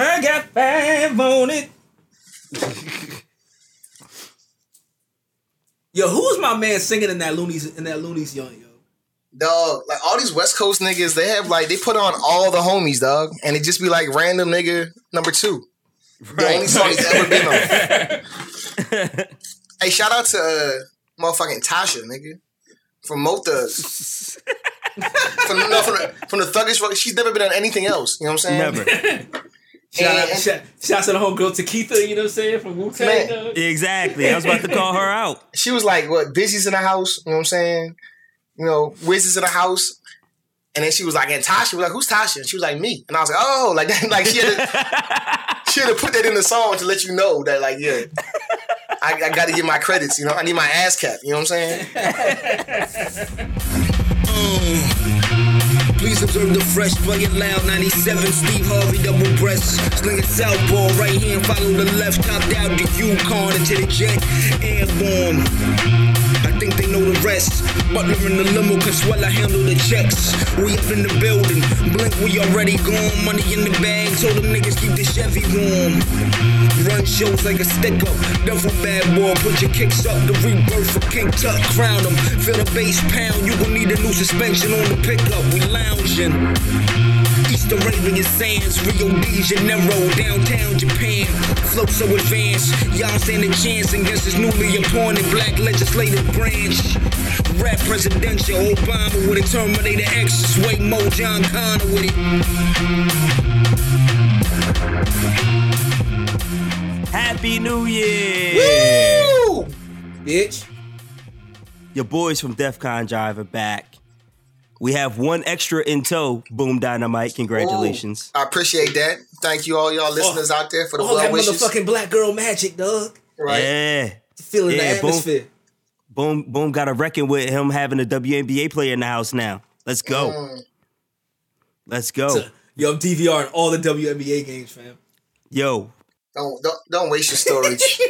I got five on it. yo, who's my man singing in that Luniz in that Luniz joint, yo? Dog, like all these West Coast niggas, they have like they put on all the homies, dog, and it just be like random nigga number two. The only song he's ever been on. hey, shout out to uh, motherfucking Tasha, nigga, from Mo Thugs. from, no, from, the, from the Thuggish, she's never been on anything else. You know what I'm saying? Never. Shout out, And- shout, shouts to the whole girl Takitha, you know what I'm saying, from Wu Tang. Exactly. I was about to call her out. She was like, what, Busy's in the house, you know what I'm saying? You know, Wiz is in the house. And then she was like, and Tasha, we're like, who's Tasha? And she was like, me. And I was like, oh, like that, like she had to, she had to put that in the song to let you know that, like, yeah, I, I got to get my credits, you know, I need my ass cap, you know what I'm saying? Oh. Please observe the fresh, play it loud. 97, Steve Harvey, double breast. Sling it southpaw, right hand, follow the left. Top down the Yukon into the jet. Airborne. I think they know the rest. Butler in the limo, Consuela handle the checks. We up in the building. Blink, we already gone. Money in the bag, told them niggas keep the Chevy warm. Run shows like a stick up. Duffel bad boy, put your kicks up. The rebirth for King Tut, crown them. Feel the bass pound, you gon' need a new suspension on the pickup. We lounging. East Arabian sands, Rio de Janeiro, downtown Japan. Flow so advanced, y'all stand a chance against this newly appointed black legislative branch. Rap presidential, Obama with a Terminator X, Sway Mo, John Connor with it. Happy New Year! Woo! Bitch. Your boys from DefCon Jive are back. We have one extra in tow. Boom Dynamite. Congratulations. I appreciate that. Thank you all y'all listeners out there for the All well that wishes. motherfucking black girl magic, dog. Right. Yeah. Feeling Yeah, the boom. atmosphere. Boom Boom got a reckon with him having a WNBA player in the house now. Let's go. Mm. Let's go. So, yo, I'm DVRing all the WNBA games, fam. Yo, Don't, don't don't waste your storage.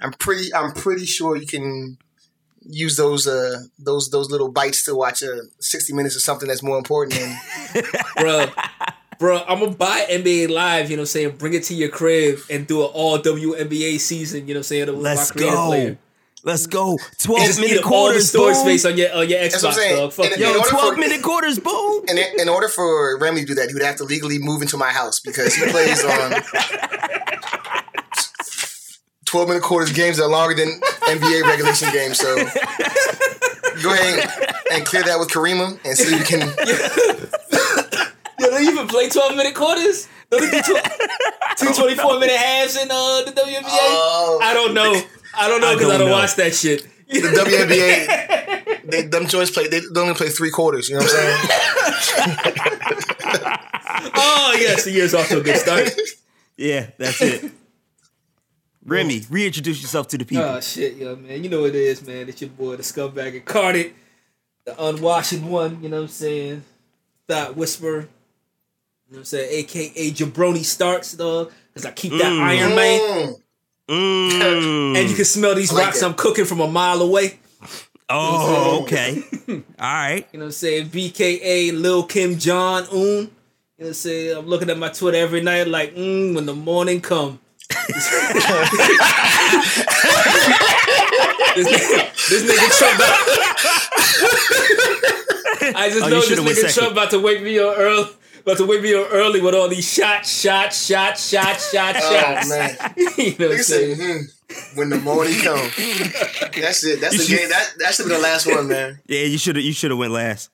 I'm pretty I'm pretty sure you can use those uh those those little bites to watch uh, 60 minutes or something that's more important than Bruh. Bruh, I'm gonna buy NBA Live, you know what I'm saying? Bring it to your crib and do an all WNBA season, you know what I'm saying? With let's my go. player. Let's go. And 12 just eat minute up all the quarters. storage boom. space on your on your That's what I'm Xbox, dog. Fuck in Yo, order 12 for- minute quarters. Boom. in, in order for Remy to do that, he would have to legally move into my house because he plays on 12 minute quarters games that are longer than NBA regulation games. So go ahead and clear that with Karima and see if you can. Yo, don't even play 12 minute quarters? Don't they do tw- two 24 minute halves in uh, the WNBA? Oh. I don't know. I don't know because I don't don't know. watch that shit. The WNBA, they, them joints play, they only play three quarters. You know what I'm saying? Oh, yes, the year's off to a good start. Yeah, that's it. Remy, reintroduce yourself to the people. Oh, shit, yo, man. You know what it is, man. It's your boy, the scumbag incarnate, the unwashed one, you know what I'm saying? Thought whisper. you know what I'm saying? AKA Jabroni Starks, dog. Because I keep that Mm. Iron Man. Mm. And you can smell these like rocks that. I'm cooking from a mile away. oh, okay. All right. You know what I'm saying? BKA Lil Kim Jong Un. You know what I'm saying? I'm looking at my Twitter every night like, mm, when the morning come. This, nigga, this nigga Trump about, I just Oh, know this nigga. Trump about to wake me up early. About to wake me up early with all these shots, shots, shots, shots, shots, Oh, shots. man. you know what I'm Nigga said, saying? hmm, when the morning comes. That's it. That's the should- game. That, that should be the last one, man. Yeah, you should have you should have went last.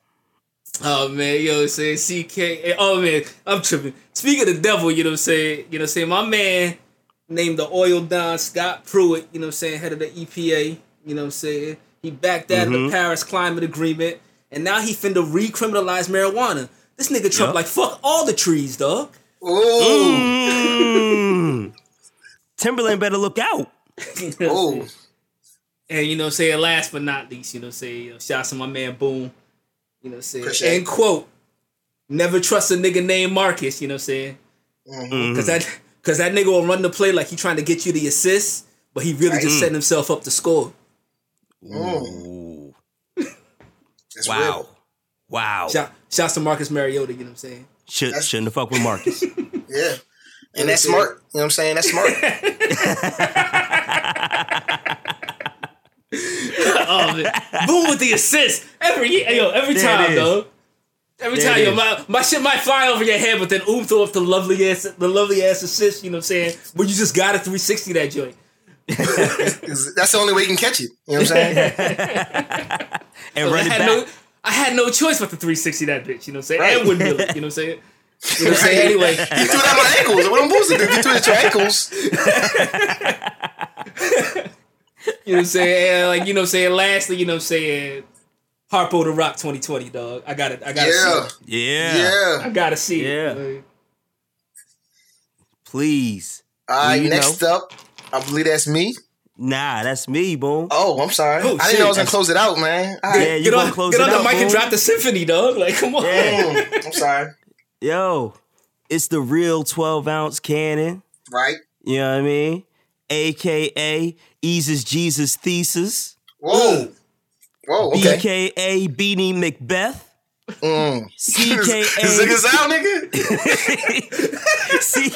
Oh man, yo, saying CK. Oh man, I'm tripping. Speaking of the devil, you know what I'm saying? You know what I'm saying? My man named the oil don Scott Pruitt, you know what I'm saying, head of the EPA, you know what I'm saying? He backed out of the Paris climate agreement, and now he finna recriminalize marijuana. This nigga Trump Yup. like fuck all the trees, dog. Ooh. Mm. Timberland better look out. Ooh. And you know what I'm saying, last but not least, you know what I'm saying, yo, shouts to my man Boom. You know what I'm saying? Appreciate and it. quote, never trust a nigga named Marcus, you know what I'm saying? Mm-hmm. Cause that cause that nigga will run the play like he trying to get you the assist, but he really just setting himself up to score. That's Wow. real. Wow. Shout, shouts to Marcus Mariota, you know what I'm saying? Should, That's- shouldn't have fucked with Marcus. Yeah. And that's smart. You know what I'm saying? That's smart. oh man, boom with the assist every yo every There time though. Every There time, it yo, my, my shit might fly over your head, but then Oom throw up the lovely ass, the lovely ass assist. You know what I'm saying? But you just got a 360 that joint. that's the only way you can catch it. You know what I'm saying? and I run it had back. no, I had no choice but to 360 that bitch. You know what I'm saying? Right. And windmill it. You know what I'm saying? You know what I'm saying? Anyway, You threw it at my ankles. What I'm supposed to do? You threw it at your ankles. you know what I'm saying? Like you know what I'm saying? Lastly, you know what I'm saying? Harpo the Rock 2020, dog. I got it. I got to Yeah. see it. yeah. Yeah. I got to see Yeah. it. Like, Please. All right, you next up, I believe that's me. Nah, that's me, boom. Oh, I'm sorry. Oh, I didn't know I was gonna close it out, man. All right. Yeah, you get gonna on, close get it on out, the mic and drop the symphony, dog. Like, come on. Yeah. I'm sorry. Yo, it's the real 12 ounce cannon. Right. You know what I mean? AKA Eases Jesus Thesis. Whoa. Whoa. Okay. BKA Beanie Macbeth. Mm. CKA Is niggas out, nigga? C-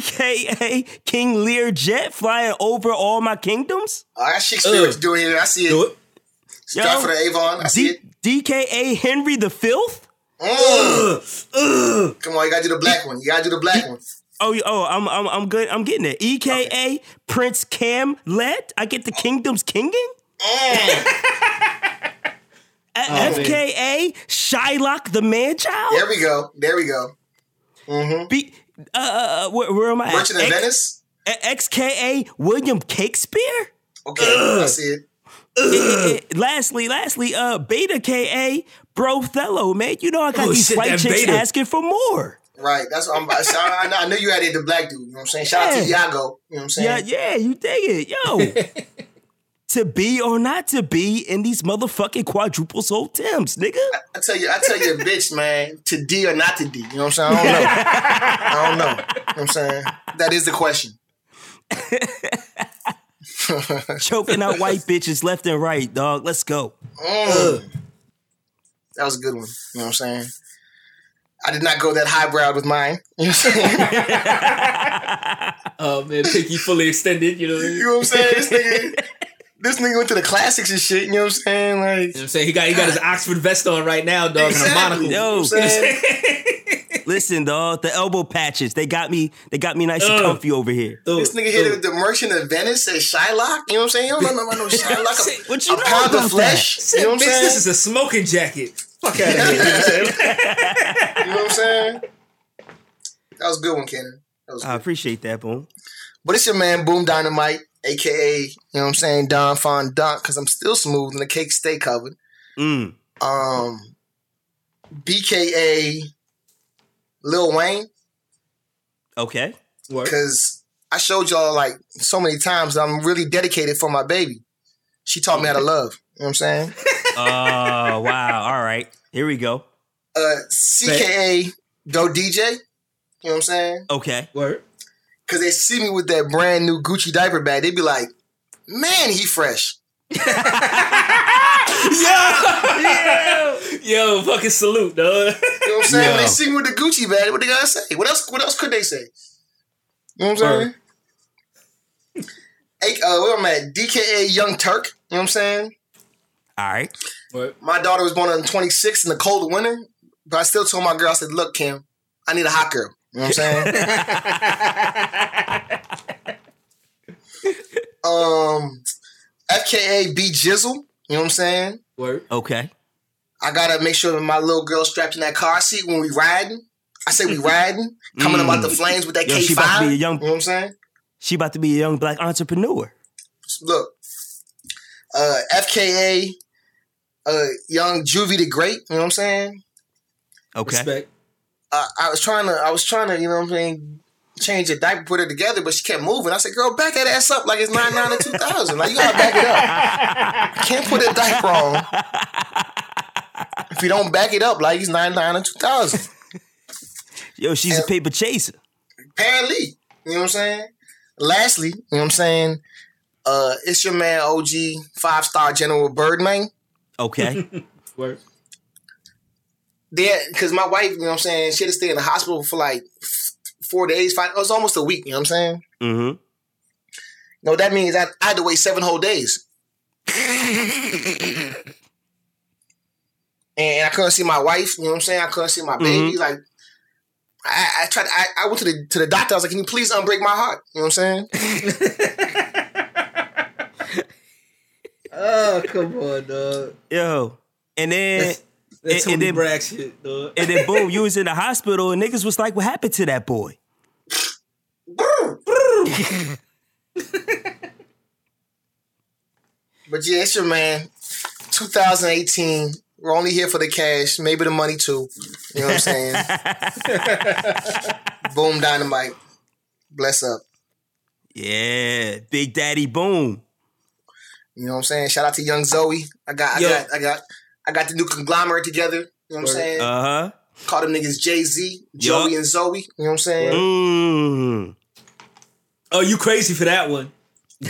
CKA King Lear Jet flying over all my kingdoms. Oh, I got Shakespeare doing here. I see it. Do it. Drop for the Avon. I see it. DKA Henry the Filth. Mm. Come on, you gotta do the black one. You gotta do the black one. Oh, y- oh, I'm, I'm, I'm good. I'm getting it. EKA Prince Cam Let. I get the kingdom's kinging. Mm. A- man. FKA Shylock the man child. There we go. There we go. Mm-hmm. B- uh, uh, where, where am I? at? Merchant of X- Venice. XKA William Cakespeare. Okay, I see it. Eh, eh, lastly, lastly, uh, Beta KA Brothello, man. You know I got Oh, these shit, white chicks Beta. asking for more. Right. That's what I'm. I, I, I knew you had it. The black dude. You know what I'm saying? Shout out to Yeah. Iago. You know what I'm Yeah, saying? yeah, you dig it, yo. to be or not to be in these motherfucking quadruple soul Tims, nigga. I tell you, I tell you, bitch, man, to D or not to D. You know what I'm saying? I don't know. I don't know. You know what I'm saying? That is the question. Choking out white bitches left and right, dog. Let's go. Mm. That was a good one. You know what I'm saying? I did not go that highbrow with mine. You know what I'm saying? Oh man, pinky fully extended. You know, You you know what I'm saying? This nigga, this nigga went to the classics and shit. You know what I'm saying? Like, you know what I'm saying? He got he got his Oxford vest on right now, dog, and a monocle. You know what saying? Listen, dog. The elbow patches, they got me. They got me nice and comfy over here. Throw This nigga throw hit it. the merchant of Venice at Shylock. You know what I'm saying? You don't know about no Shylock. A, What you a know pound about of flesh. Said, You know what I'm saying? this is a smoking jacket. Fuck out of here. You know what I'm saying? you know what I'm saying? That was a good one, Kenan. I appreciate that, boom. But it's your man Boom Dynamite, aka, you know what I'm saying, Don Fon Dunk, because I'm still smooth and the cake stay covered. Mm. Um BKA Lil Wayne, Okay. Work. because I showed y'all like so many times I'm really dedicated for my baby. She taught me how to love. You know what I'm saying? Oh wow. All right. Here we go. Uh CKA Go DJ. You know what I'm saying? Okay. Work. Cause they see me with that brand new Gucci diaper bag. they'd be like, man, he fresh. Yo, fucking salute, dog. You know what I'm saying? When they see me with the Gucci bag, what they gotta say? What else? What else could they say? You know what I'm saying? Hey, uh, where I'm at? DKA Young Turk. You know what I'm saying? All right. Work. My daughter was born on the 26th in the cold winter, but I still told my girl, I said, look, Kim, I need a hot girl. You know what I'm saying? um, FKA B Jizzle. You know what I'm saying? Work. Okay. I gotta make sure that my little girl strapped in that car seat when we riding. I say we riding, coming Mm. about the flames with that Yo, K5. she about to be a young- You know what I'm saying? She about to be a young black entrepreneur. Look, uh, FKA, uh, young Juvie the Great. You know what I'm saying? Okay. Respect. Uh, I was trying to, I was trying to, you know what I'm saying, change the diaper, put it together, but she kept moving. I said, "Girl, back that ass up like it's 99 and 2000. Like you gotta back it up. You can't put a diaper on if you don't back it up like it's 99 and 2000. Yo, she's a paper chaser. Apparently, you know what I'm saying. Lastly, you know what I'm saying. Uh, it's your man OG five star General Birdman. Okay. Work. There because my wife, you know what I'm saying, she had to stay in the hospital for like four days, five. It was almost a week. You know what I'm saying? Mm-hmm. No, that means I, I had to wait seven whole days. and I couldn't see my wife. You know what I'm saying? I couldn't see my baby. Mhm. Like I, I tried. I, I went to the to the doctor. I was like, "Can you please unbreak my heart?" You know what I'm saying? Oh come on, dog. Yo. And then That's, that's And- and then- Bragg shit, dog. and then boom, you was in the hospital and niggas was like, what happened to that boy? But yeah, it's your man. 2018. We're only here for the cash, maybe the money too. You know what I'm saying? Boom, dynamite. Bless up. Yeah. Big Daddy Boom. You know what I'm saying? Shout out to young Zoe. I got, I Yo. got, I got, I got the new conglomerate together. You know what I'm saying? Uh-huh. Call them niggas Jay Z, Joey, Yup. and Zoe. You know what I'm saying? Mm. Oh, you crazy for that one?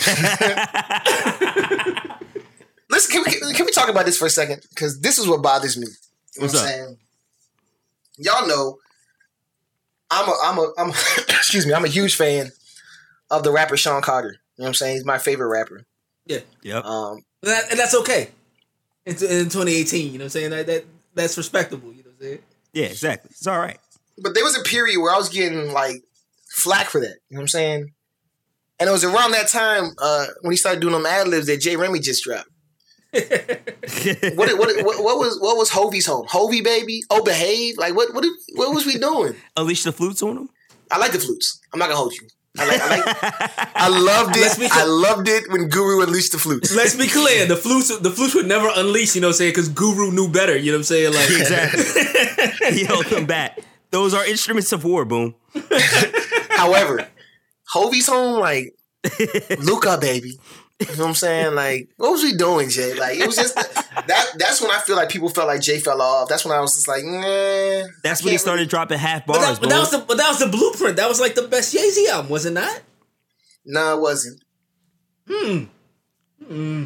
Listen, can we can we talk about this for a second? Because this is what bothers me. You know What's what I'm up? saying? Y'all know I'm a I'm a I'm excuse me, I'm a huge fan of the rapper Sean Carter. You know what I'm saying? He's my favorite rapper. Yeah, Yep. Um and, that, and that's okay. In, in 2018, you know what I'm saying? That, that that's respectable. You know what I'm saying? Yeah, exactly. It's all right. but there was a period where I was getting like flack for that. You know what I'm saying? And it was around that time uh, when he started doing them ad libs that Jay Remy just dropped. What, what, what, what was what was Hovi's home? Hovey baby? Oh, behave? Like what what what was we doing? Unleash the flutes on him? I like the flutes. I'm not gonna hold you. I like I like I loved it. clear. I loved it when Guru unleashed the flutes. Let's be clear. The flutes, the flutes would never unleash. You know what I'm saying? Because Guru knew better. You know what I'm saying? Like Exactly. he held them back. Those are instruments of war, Boom. However, Hovey's home, like Luca baby. You know what I'm saying? Like, what was we doing, Jay? Like, it was just that. That's when I feel like people felt like Jay fell off. That's when I was just like, nah. That's when he can't started dropping half But bars, that, but that was the but that was the blueprint. That was like the best Jay Z album, was it not? really- No, it wasn't. Hmm. Hmm.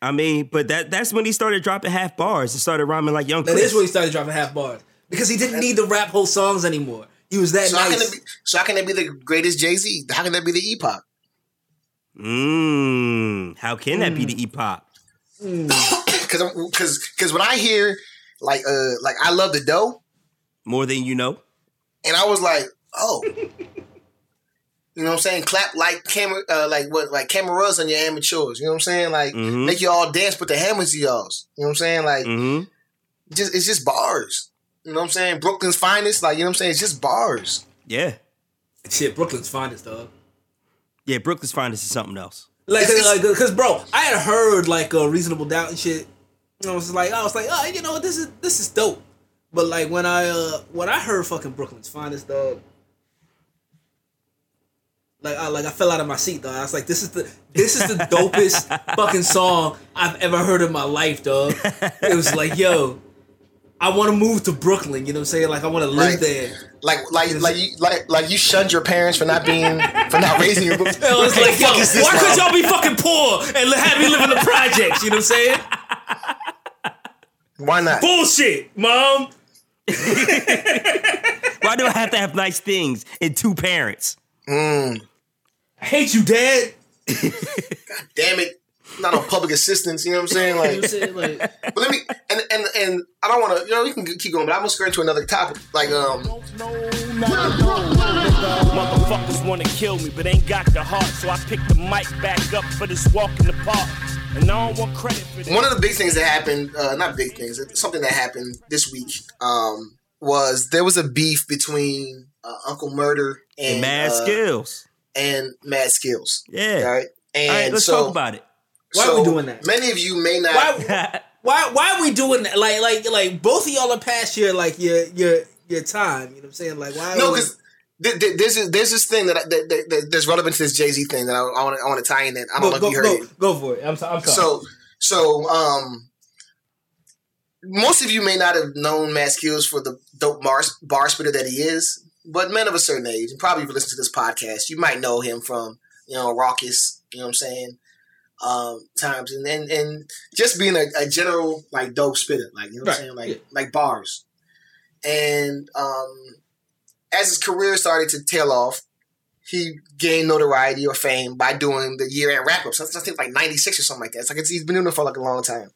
I mean, but that that's when he started dropping half bars and started rhyming like Young That Chris. is when he started dropping half bars because he didn't need to rap whole songs anymore. He was that So how can nice. it be? So how can that be the greatest Jay Z? How can that be the epoch? Mmm. How can that be the epoch? Because because because when I hear like uh like I love the dough, More than you know. and I was like, oh. You know what I'm saying? Clap like camera, uh, like what, like cameras on your amateurs. You know what I'm saying? Like Mhm. make you all dance, put the hammers to y'all's. You know what I'm saying? Like Mm-hmm. just it's just bars. You know what I'm saying? Brooklyn's finest. Like you know what I'm saying? It's just bars. Yeah. Shit, Brooklyn's finest, dog. Yeah, Brooklyn's finest is something else. Like, like, cause bro, I had heard like a reasonable doubt and shit. And I was like, I was like, oh, you know, this is this is dope. But like when I uh when I heard fucking Brooklyn's finest, dog. Like I like I fell out of my seat, dog. I was like, this is the this is the dopest fucking song I've ever heard in my life, dog. It was like, yo, I want to move to Brooklyn. You know what I'm saying? Like I want to live Right. there. Like like like you like like you shunned your parents for not being for not raising you. I was like, yo, fuck is why could y'all be fucking poor and have me live in the projects? You know what I'm saying? Why not? Bullshit, mom. Why do I have to have nice things and two parents? Mm, I hate you, dad. God damn it. Not on public assistance, you know what I'm saying? You know Like saying? Like, But let me and and and I don't want to. You know, we can keep going, but I'm gonna skirt into another topic. Like um, Motherfuckers wanna kill me, but ain't got the heart. So I picked the mic back up for this walk in the park. And I don't want credit for this. one of the big things that happened, uh, not big things, something that happened this week, um, was there was a beef between uh, Uncle Murda and And mad uh, skills. and Mad Skillz. Yeah. All right, and All right, let's so, talk about it. Why are we doing that? Many of you may not. why, why, why are we doing that? Like, like, like both of y'all are past your like your your your time. You know what I'm saying? Like, why? No, are we- because th- th- there's this, there's this thing that, I- that, that, that that's relevant to this Jay Z thing that I want to I want to tie in. That I don't go, know go, if you heard go, it. go for it. I'm, so, I'm sorry. So so um most of you may not have known Mad Skillz for the dope bar, bar spitter that he is, but men of a certain age, and probably if you listen to this podcast, you might know him from, you know, Raucous, you know what I'm saying? Um, times and and, and just being a, a general like dope spitter, like you know what I'm saying? Like yeah. like bars. and um, as his career started to tail off, he gained notoriety or fame by doing the year end wrap ups. I think like '96 or something like that. It's like it's, he's been doing it for like a long time.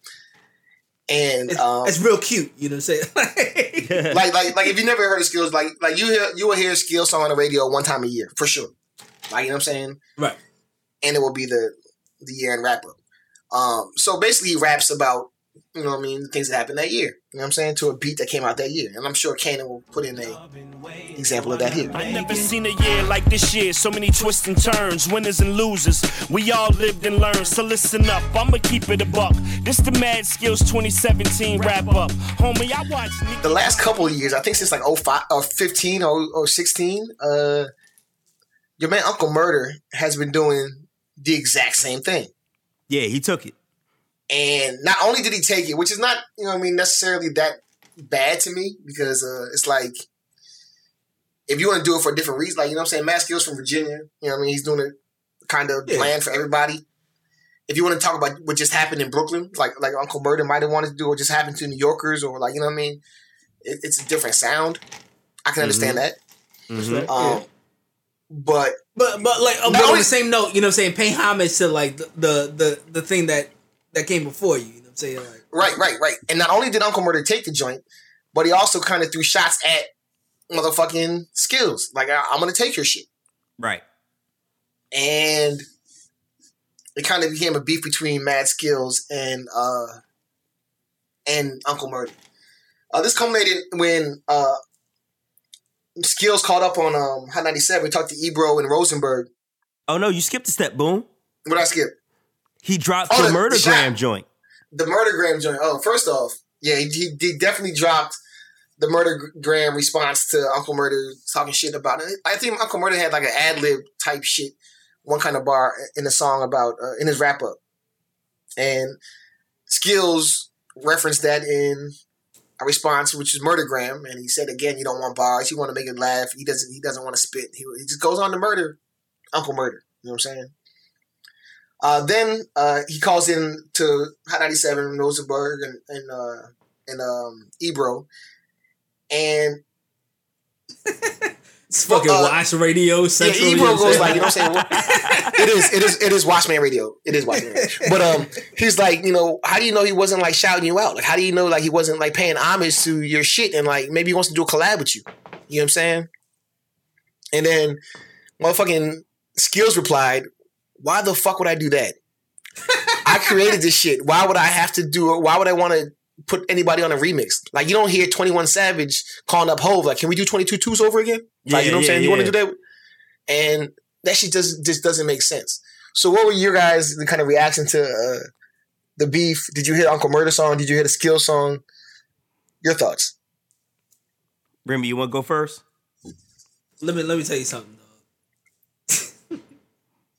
And It's, um, it's real cute, you know what I'm saying? like like like if you never heard of skills, like like you hear you will hear a skill song on the radio one time a year for sure. Like you know what I'm saying? right. and it will be the the year end wrap up. Um, so basically, he raps about you know what I mean the things that happened that year. You know what I'm saying to a beat that came out that year, and I'm sure Kanan will put in a example of that here. I never seen a year like this year. So many twists and turns, winners and losers. We all lived and learned. So listen up, I'ma keep it a buck. This the Mad Skillz 2017 wrap up. Homie, I watched Nick- The last couple of years, I think since like 05 or 15 or, or 16, uh, your man Uncle Murda has been doing the exact same thing. Yeah, he took it. And not only did he take it, which is not, you know what I mean, necessarily that bad to me because uh, it's like if you want to do it for a different reason, like, you know what I'm saying? Mad Skillz from Virginia, you know what I mean? He's doing it kind of Yeah. planned for everybody. If you want to talk about what just happened in Brooklyn, like like Uncle Murda might have wanted to do what just happened to New Yorkers or like, you know what I mean? It, it's a different sound. I can understand that. Mhm. Um, But But but like but on the same note, you know what I'm saying, pay homage to like the the the, the thing that that came before you, you know what I'm saying? Like Right, right, right. And not only did Uncle Murda take the joint, but he also kind of threw shots at motherfucking skills. Like, I, I'm gonna take your shit. Right. And it kind of became a beef between Mad Skillz and uh and Uncle Murda. Uh, this culminated when uh Skillz caught up on um Hot 97. We talked to Ebro and Rosenberg. Oh no, you skipped a step, boom. What I skip? He dropped Oh, the the- murder the gram joint. the Murder murdergram joint. Oh, first off, yeah, he, he, definitely dropped the Murder murdergram response to Uncle Murda talking shit about it. I think Uncle Murda had like an ad lib type shit, one kind of bar in the song about uh, in his wrap up, and Skillz referenced that in a response, which is murdergram, and he said again, you don't want bars, you want to make it laugh. He doesn't. He doesn't want to spit. He, he just goes on to murder Uncle Murda. You know what I'm saying? Uh, then uh, he calls in to Hot 97, Rosenberg, and and, uh, and um, Ebro, and fucking uh, watch radio yeah, central. you Ebro know what I'm goes like, you know what I'm saying? It is, it is, it is Watchman Radio. It is Watchman Radio. But um, he's like, you know, how do you know he wasn't like shouting you out? Like, how do you know like he wasn't like paying homage to your shit and like maybe he wants to do a collab with you? You know what I'm saying? And then motherfucking Skillz replied, "Why the fuck would I do that? I created this shit. Why would I have to do it? Why would I want to put anybody on a remix? Like you don't hear Twenty One Savage calling up Hove. Like, can we do Twenty Two Twos over again? Like, you know what I'm Yeah, saying? yeah, You want to do that? And that shit just just doesn't make sense. So, what were your guys' the kind of reaction to uh, the beef? Did you hear Uncle Murda song? Did you hear the Skill song? Your thoughts? Remy, you want to go first? Let me let me tell you something, dog.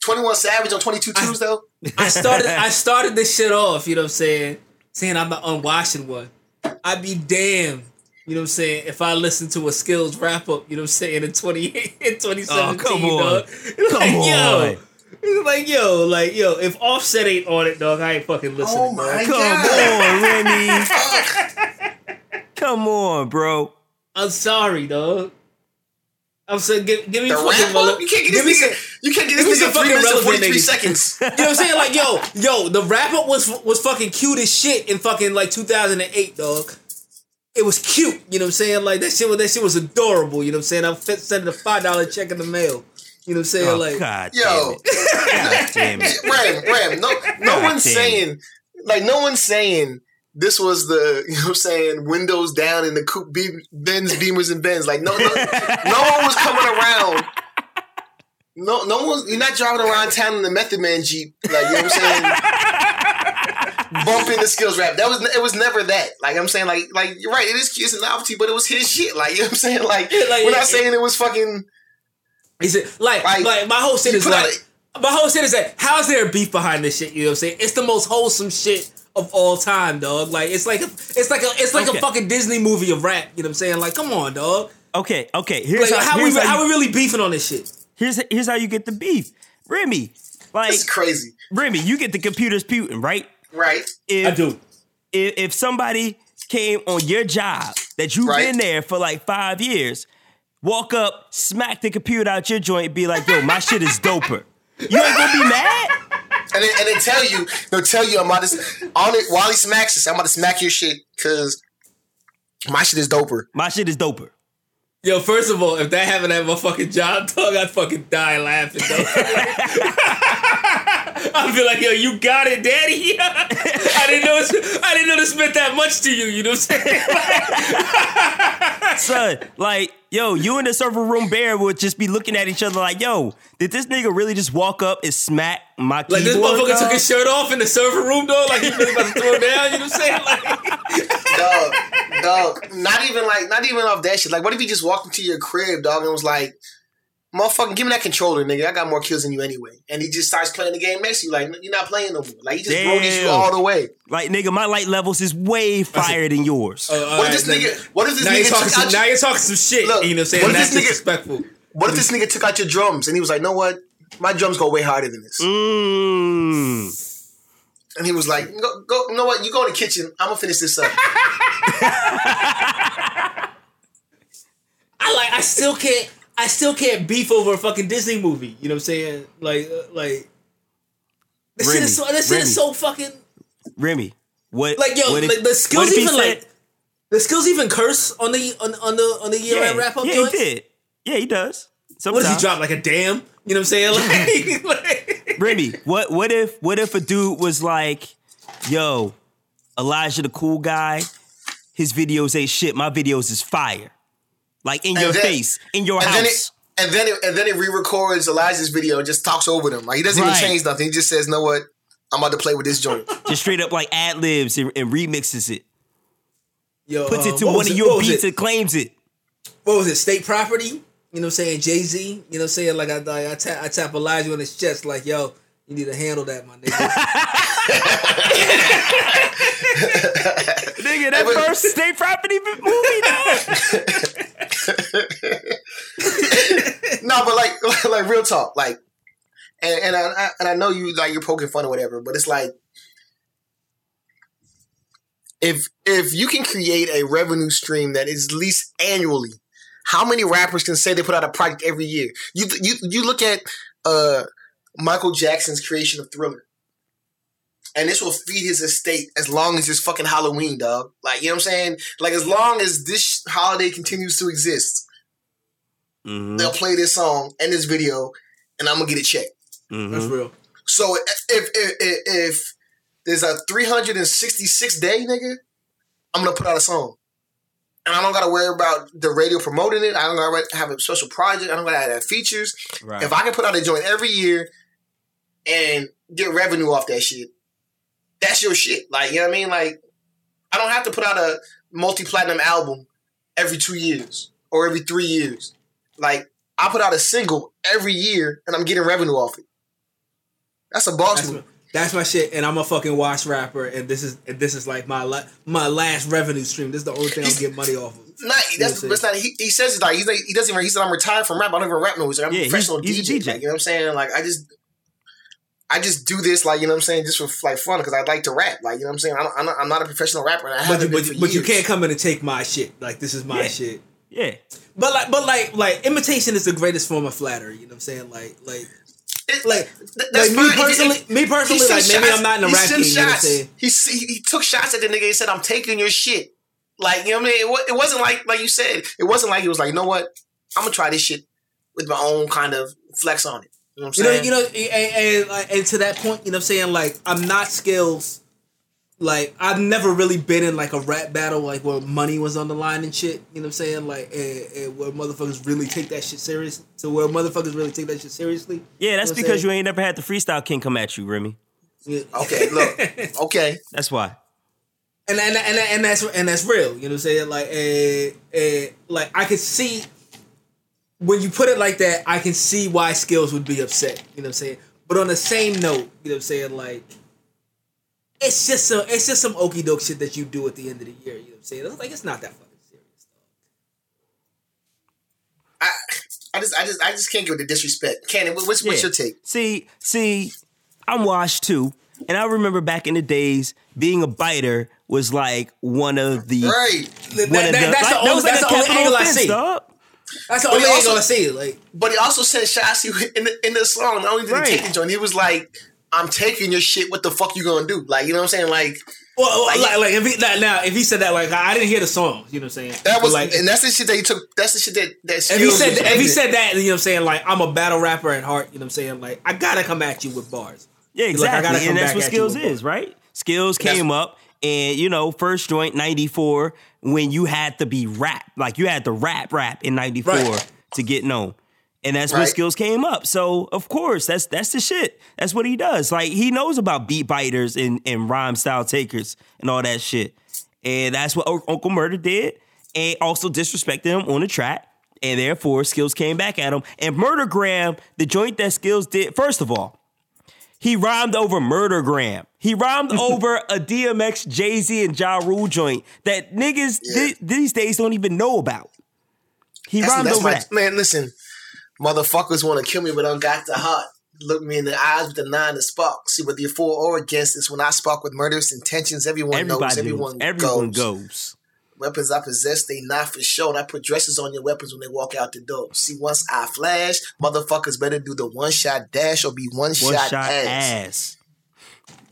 Twenty One Savage on Twenty Two Twos though. I started I started this shit off, you know what I'm saying? Saying I'm the unwashing one. I'd be damned, you know what I'm saying, if I listen to a skills wrap up, you know what I'm saying, in 20 in 2017, Oh, come on. dog. It's Come like, on. yo. It's like, yo, like, yo, if Offset ain't on it, dog, I ain't fucking listening, Oh my dog. Come on, Remy. Come on, bro. I'm sorry, dog. I'm saying, give, give me The fucking wrap up? You can't get give me this some- nigga. You can't get this some nigga three fucking minutes and relevant forty three niggas. seconds. You know what I'm saying? Like, yo, yo, the wrap up was was fucking cute as shit in fucking like 2008, dog. It was cute, you know what I'm saying? Like that shit was that shit was adorable, you know what I'm saying? I'm sending a five dollar check in the mail. You know what I'm saying? Oh, like God Yo. damn it. God damn it. Ram, Ram, no, no God one's damn. saying, like, no one's saying this was the, you know what I'm saying, windows down in the coupe, Be- Benz, Beamers, and Benz. Like, no, no, no one was coming around. No, no one, you're not driving around town in the Method Man Jeep. Like, you know what I'm saying? Bumping the skills rap. That was, it was never that. Like, I'm saying, like, like, you're right, it is, it's a novelty, but it was his shit. Like, you know what I'm saying? Like, Yeah, like, we're it- not saying it was fucking, is it like Like, like, my whole shit is put out like my whole shit is that how is there a beef behind this shit? You know what I'm saying? It's the most wholesome shit of all time, dog. Like it's like a, it's like a it's like Okay. a fucking Disney movie of rap. You know what I'm saying? Like come on, dog. Okay, okay. Here's Like how, how, we here's how, how you, we really beefing on this shit? Here's here's how you get the beef. Remy, like it's crazy. Remy, you get the computers putin, right? Right? If, do. If, if somebody came on your job that you've Right. been there for like five years, walk up, smack the computer out your joint, be like, yo, my shit is doper. You ain't gonna be mad? And then, and then tell you, they'll tell you I'm about to on it while he smacks this, I'm about to smack your shit because my shit is doper. My shit is doper. Yo, first of all, if that happened at my fucking job, dog, I'd fucking die laughing. Dog. I'd be like, yo, you got it, daddy. I didn't know. It's, I didn't know this meant that much to you. You know what I'm saying? Son, like, yo, you and the server room bear would just be looking at each other like, yo, did this nigga really just walk up and smack my Like keyboard? this motherfucker dog? took his shirt off in the server room, dog. Like he really about to throw down. You know what I'm saying? Like, Dog, dog. Not even like, not even off that shit. Like, what if he just walked into your crib, dog, and was like, "Motherfucking, give me that controller, nigga. I got more kills than you anyway." And he just starts playing the game next to you, like you're not playing no more. Like he just rolled you all the way. Like, nigga, my light levels is way higher than yours. uh, What if this nigga? What if this Now you're nigga talking. took Some, out now you're talking some shit. Look, you know what I'm saying? what if That's this nigga- disrespectful. What if this nigga took out your drums and he was like, "Know what? My drums go way harder than this." Mmm. And he was like, "Go, go. You know what? You go in the kitchen. I'm gonna finish this up." I like. I still can't. I still can't beef over a fucking Disney movie. You know what I'm saying? Like, uh, like. This shit is so. This shit Remy. is so fucking. Remy, what? Like yo, what if- like the skills even said- like. The skills even curse on the on, on the on the year yeah, wrap up yeah, joints. he did. Yeah, he does. What Sometimes. does he drop like a damn? You know what I'm saying? Like, like Remy, what what if what if a dude was like, yo, Elijah the cool guy, his videos ain't shit, my videos is fire. Like in And your then- face, in your And then it, house. and then it, and then it re-records Elijah's video and just talks over them. Like he doesn't Right. even change nothing. He just says, "Know what? I'm about to play with this joint." just straight up like ad libs and, and remixes it. yo, Puts uh, it to one of it- your what beats and claims it. what was it? State property. You know what I'm saying? Jay Z. You know what I'm saying? Like I like, I tap I tap Elijah on his chest like, yo, you need to handle that, my nigga. Nigga, that but- first state property movie, no, but like, like real talk, like, and and I, I and I know you like you're poking fun or whatever, but it's like, if if you can create a revenue stream that is at least annually, how many rappers can say they put out a project every year? You you you look at uh Michael Jackson's creation of Thriller. And this will feed his estate as long as it's fucking Halloween, dog. Like, you know what I'm saying? Like, as long as this holiday continues to exist, Mhm, they'll play this song and this video, and I'm gonna get a check. mhm. That's real. So if if if, if there's a 366 day nigga, I'm gonna put out a song, and I don't gotta worry about the radio promoting it. I don't gotta have a special project. I don't gotta have features. Right. If I can put out a joint every year and get revenue off that shit, that's your shit. Like you know what I mean? Like I don't have to put out a multi platinum album every two years or every three years. Like I put out a single every year and I'm getting revenue off it. That's a boss That's move. my, that's my shit, and I'm a fucking wash rapper, and this is and this is like my la- my last revenue stream. This is the only thing I'm getting money off of. Not, that's, that's not. He, he says it like he's like, he doesn't even. He said I'm retired from rap. I don't even rap no more. He's like, I'm Yeah, a he's- professional he's a DJ. DJ. Like, you know what I'm saying? Like I just, I just do this like you know what I'm saying, just for like fun because I like to rap. Like you know what I'm saying. I don't, I'm, not, I'm not a professional rapper. And I But haven't you, been but, for you, but you can't come in and take my shit. Like this is my Yeah. shit. yeah. But like, but like, like imitation is the greatest form of flattery. You know what I'm saying? Like, like, It- like, that's like me fine. If you- personally, me personally, like maybe shots- I'm not in the he rap sent game. You know what I'm shots. saying? He, he he took shots at the nigga. He said, "I'm taking your shit." Like you know what I mean? It, it wasn't like like you said. It wasn't like he was like, "You know what? I'm gonna try this shit with my own kind of flex on it." You know what I'm You know, you know, and, and, and to that point, you know what I'm saying? Like, I'm not skills. Like, I've never really been in like a rap battle, like where money was on the line and shit. You know what I'm saying? Like, and, and where motherfuckers really take that shit serious. So where motherfuckers really take that shit seriously. Yeah, that's You know because saying? you ain't never had the freestyle king come at you, Remy. Yeah. okay, look, okay. That's why. and and and, and that's and that's real. You know what I'm saying? Like, eh, eh, like I could see when you put it like that, I can see why skills would be upset. You know what I'm saying? But on the same note, you know what I'm saying? Like, it's just some it's just some okey doke shit that you do at the end of the year. You know what I'm saying? It's like it's not that fucking serious. I, I just, I just, I just can't get with the disrespect. Cannon, what- what's, what's Yeah. your take? See, see, I'm washed too. And I remember back in the days, being a biter was like one of the Right. that- of that- that's the only- was that's the only capital angle I see. dog. That's the But only he angle also- I see. Like, But he also said Shasi in the in the song. Not only did he Right. take the joint, he was like, "I'm taking your shit. What the fuck you gonna do?" Like you know what I'm saying? Like well, Like- like, like if he that, now if he said that, like I didn't hear the song. You know what I'm saying? that was, But, like and that's the shit that he took. That's the shit that that. if he said was if he said that, you know what I'm saying? Like I'm a battle rapper at heart. You know what I'm saying? Like I gotta come at you with bars. Yeah, He's like, I exactly. gotta come and that's back what skills with is, right? Skillz came up and you know, first joint 94 when you had to be rap. Like you had to rap rap in 94 Right. to get known. And that's when skills came up. So of course, that's that's the shit. That's what he does. Like he knows about beat biters and, and rhyme style takers and all that shit. And that's what Uncle Murda did. And also disrespected him on the track. And therefore, Skillz came back at him. And Murdergram, the joint that Skillz did, first of all, he rhymed over Murdergram. He rhymed over a DMX, Jay Z, and Ja Rule joint that niggas Yeah. thi- these days don't even know about. He That's, rhymed that's over my, that. man. Listen, motherfuckers want to kill me, but don't got the heart. Look me in the eyes with the nine to spark. See whether you're for or against this. When I spark with murderous intentions, everyone Everybody knows. knows. Everyone, Everyone goes. goes. Weapons I possess, they not for show. And I put dresses on your weapons when they walk out the door. See, once I flash, motherfuckers better do the one shot dash or be one, One shot, shot ass. ass.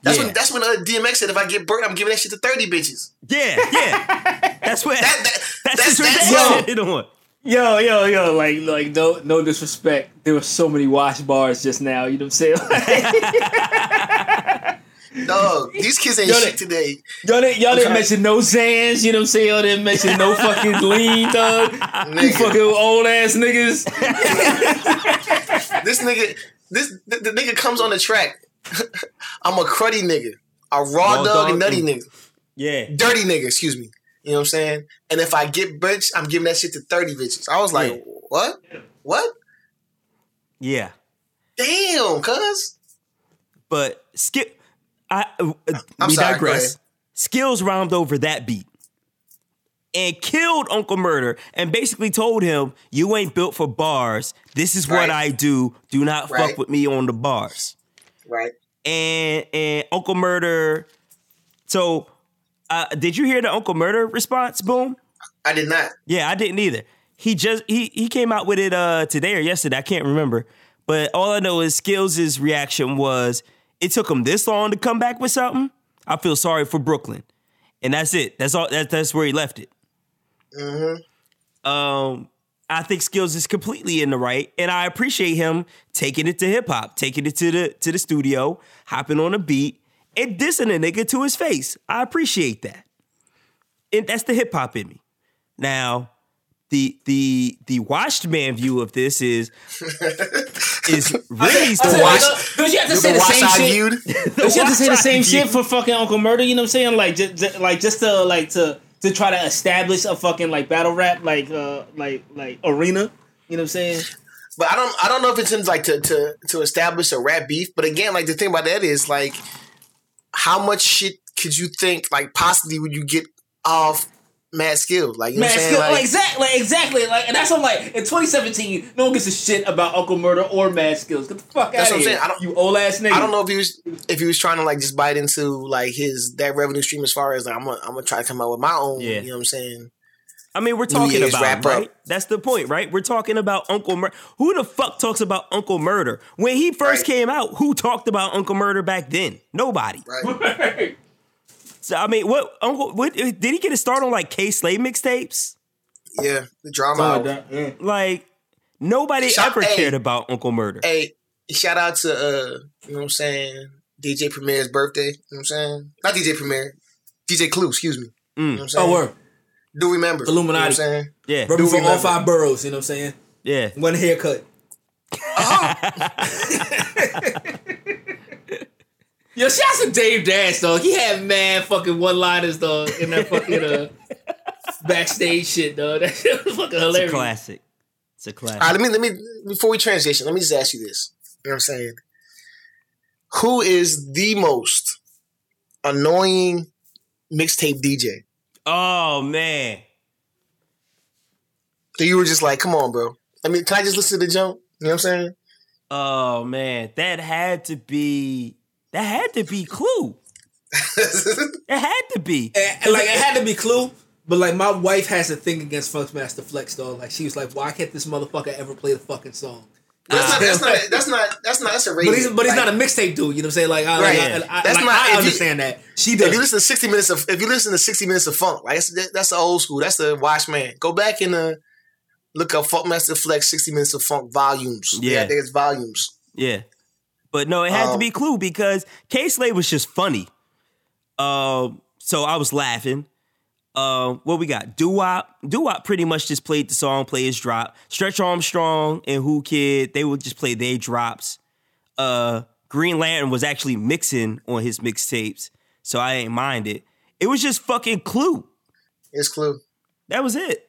That's yeah. when that's when uh, DMX said, if I get burnt, I'm giving that shit to thirty bitches. yeah, yeah. That's what. That, that, that's that's that's, that's yo. shit on. Yo, yo, yo, like, like, no, no disrespect. There were so many wash bars just now. You know what I'm saying? Dog, these kids ain't Yo, shit today. y'all didn't, y'all didn't mention no Xans. You know what I'm saying? Y'all didn't mention no fucking lean, dog. You fucking old ass niggas. This nigga, this the, the nigga comes on the track. I'm a cruddy nigga, a raw, Raw dog, dog and nutty and- nigga, Yeah. dirty nigga. Excuse me. You know what I'm saying? And if I get bitch, I'm giving that shit to thirty bitches. I was like, Yeah. what? What? Yeah. Damn, cuz. But skip. I uh, I'm we sorry, digress. Skillz rhymed over that beat and killed Uncle Murda and basically told him, "You ain't built for bars. This is what Right. I do. Do not fuck with me on the bars." Right. And and Uncle Murda. So, uh, did you hear the Uncle Murda response? Boom. I did not. Yeah, I didn't either. He just he he came out with it uh today or yesterday. I can't remember. But all I know is Skillz' reaction was it took him this long to come back with something. I feel sorry for Brooklyn. And that's it. That's all that, that's where he left it. Um I think Skillz is completely in the right, and I appreciate him taking it to hip hop, taking it to the to the studio, hopping on a beat, and dissing a nigga to his face. I appreciate that, and that's the hip hop in me. Now, the the the washed man view of this is is really I still said, watch- like, Don't you have to The say the watch same I shit? viewed. Don't you have to say the same shit for fucking Uncle Murda? You know what I'm saying? Like, just, like just to like to to try to establish a fucking like battle rap like uh like like arena. You know what I'm saying? But I don't I don't know if it's in like to to to establish a rap beef. But again, like the thing about that is like how much shit could you think like possibly would you get off mad skills? Like you know Man, what I'm saying? skill, Like, like, exactly, like, exactly, like, and that's what I'm like. In 2017, no one gives a shit about Uncle Murda or Mad Skillz. Get the fuck That's out what of I'm here, saying. I don't- you old ass nigga. I don't know if he was if he was trying to like just bite into like his that revenue stream as far as like I'm gonna I'm gonna try to come out with my own. Yeah. You know what I'm saying? I mean, we're talking Year's about wrap him, up. right? That's the point, right? We're talking about Uncle Murda. Who the fuck talks about Uncle Murda? When he first Right. came out, who talked about Uncle Murda back then? Nobody. Right. So I mean, what Uncle? What did he get a start on? Like Kay Slay mixtapes? yeah. The drama. Oh, that- yeah. Like nobody Shout- ever hey. cared about Uncle Murda. Hey, shout out to uh, you know what I'm saying, DJ Premier's birthday. You know what I'm saying? Not DJ Premier, DJ Clue, excuse me. You know what I'm saying? Oh, word. Do remember. Illuminati. You know what I'm saying? Yeah, Repping Do for all five boroughs. You know what I'm saying? yeah. One haircut. Yo, shout out to Dame Dash, dog. He had mad fucking one liners, dog, in that fucking uh, backstage shit, dog. That shit was fucking It's a hilarious. classic. It's a classic. All right, let me let me before we transition, let me just ask you this. You know what I'm saying? Who is the most annoying mixtape DJ? oh man. So you were just like, come on, bro. I mean, can I just listen to the jump? You know what I'm saying? Oh man. That had to be. That had to be Clue. It had to be. And, and, like it had to be Clue, But like my wife has a thing against Funkmaster Flex though. Like she was like, why can't this motherfucker ever play the fucking song? That's, not, Uh, that's not. That's not. That's not. That's a rating. But he's but he's Like, not a mixtape dude. You know what I'm saying? Like, I, Right. like, I, I, That's like, not- if I you- understand that. She does. If you listen to sixty minutes of, if you listen to sixty minutes of funk, like that's that's the old school. That's the Watchman. Go back and uh, look up Funkmaster Flex sixty minutes of funk volumes. Yeah. there's volumes. Yeah. But no, it had to Um, be Clue because Kay Slay was just funny. Um, so I was laughing. Um, what we got? Doo Wop. Doo Wop pretty much just played the song, play his drop. Stretch Armstrong and Whoo Kid, they would just play their drops. Uh, Green Lantern was actually mixing on his mixtapes, so I ain't mind it. It was just fucking Clue. It's Clue, That was it.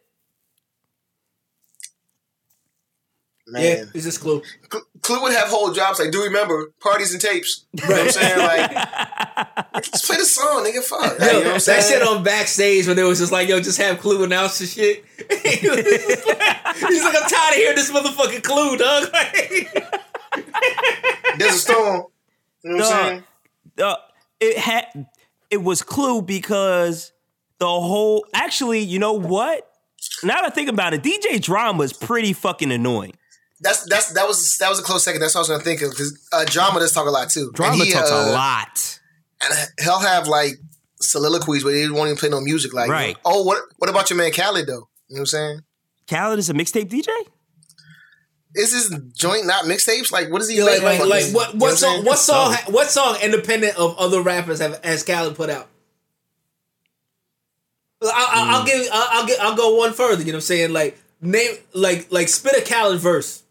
Man. yeah, it's just clue. Clue would have whole drops like, do remember parties and tapes. You know what I'm saying? Like, just play the song, nigga. Fuck. Like, Yo, you know what I'm that shit on backstage when they was just like, yo, just have Clue announce the shit. He like- He's like, I'm tired of hearing this motherfucking Clue, dog. There's a storm. You know what I'm saying? uh, it had it was Clue because the whole actually, you know what? Now that I think about it, DJ Drama is pretty fucking annoying. That's that's that was that was a close second. That's what I was gonna think of because uh, drama does talk a lot too. Drama And he, talks uh, a lot. and he'll have like soliloquies where he won't even play no music. Like, Right. oh, what what about your man Khaled though? You know what I'm saying? Khaled is a mixtape DJ? Is his joint not mixtapes? Like, what is he like, like, fucking- like, what, you know what song? saying? What song? What song? Independent of other rappers have has Khaled put out? I, I, I'll give. I'll, I'll get. I'll go one further. You know what I'm saying? Like name. Like like spit a Khaled verse.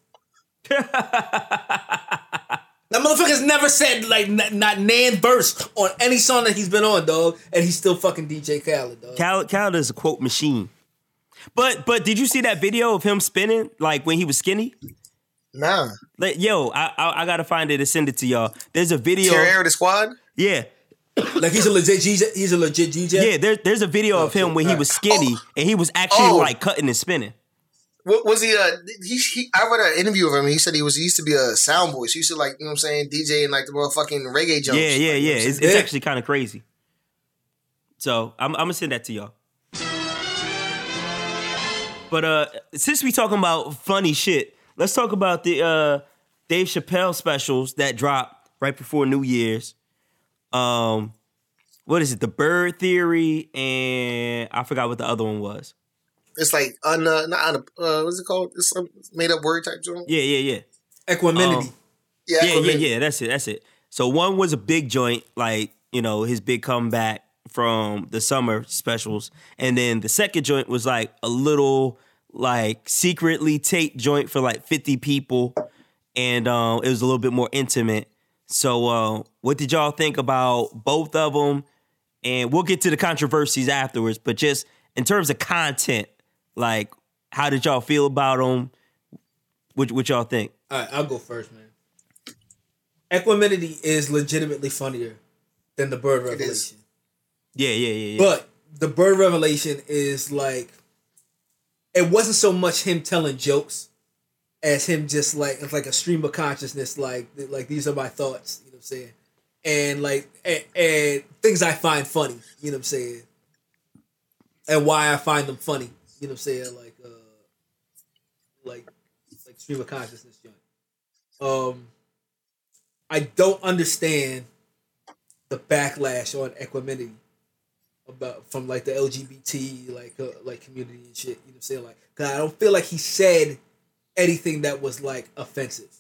That motherfucker's never said like n- not nan verse on any song that he's been on, dog, and he's still fucking DJ Khaled, dog. Khaled, Khaled is a quote machine. But but did you see that video of him spinning like when he was skinny? Nah, Like, yo, I, I I gotta find it and send it to y'all. There's a video. Terry Air the squad. Yeah, Like he's a legit DJ. He's a legit DJ. yeah. There's there's a video of him when he was skinny oh. and he was actually Oh. like cutting and spinning. What was he? Uh, he, he I read an interview of him. He said he was he used to be a sound boy. So he used to like you know what I'm saying DJ and like the motherfucking reggae jumps. Yeah, yeah, Like, you yeah. know It's, it's Yeah. actually kind of crazy. So I'm, I'm gonna send that to y'all. But uh, since we talking about funny shit, let's talk about the uh, Dave Chappelle specials that dropped right before New Year's. Um, what is it? The Bird Theory and I forgot what the other one was. It's like un, uh, not un, uh, what's it called? It's some made up word type joint. Yeah, yeah, yeah. Equanimity. Um, Yeah, yeah, yeah, yeah. That's it. That's it. So one was a big joint, like you know his big comeback from the summer specials, and then the second joint was like a little like secretly taped joint for like fifty people, and um, it was a little bit more intimate. So, uh, what did y'all think about both of them? And we'll get to the controversies afterwards, but just in terms of content, like how did y'all feel about them? What, what y'all think? All right, I'll go first, man. Equanimity is legitimately funnier than the Bird is. Revelation. Yeah, yeah, yeah, yeah. But the Bird Revelation is like it wasn't so much him telling jokes as him just like it's like a stream of consciousness like like these are my thoughts, you know what I'm saying? And like and, and things I find funny, you know what I'm saying? And why I find them funny, you know what I'm saying? Like uh like like stream of consciousness joint. Um I don't understand the backlash on equanimity about from like the LGBT like uh, like community and shit. You know what I'm saying? Like, cause I don't feel like he said anything that was like offensive.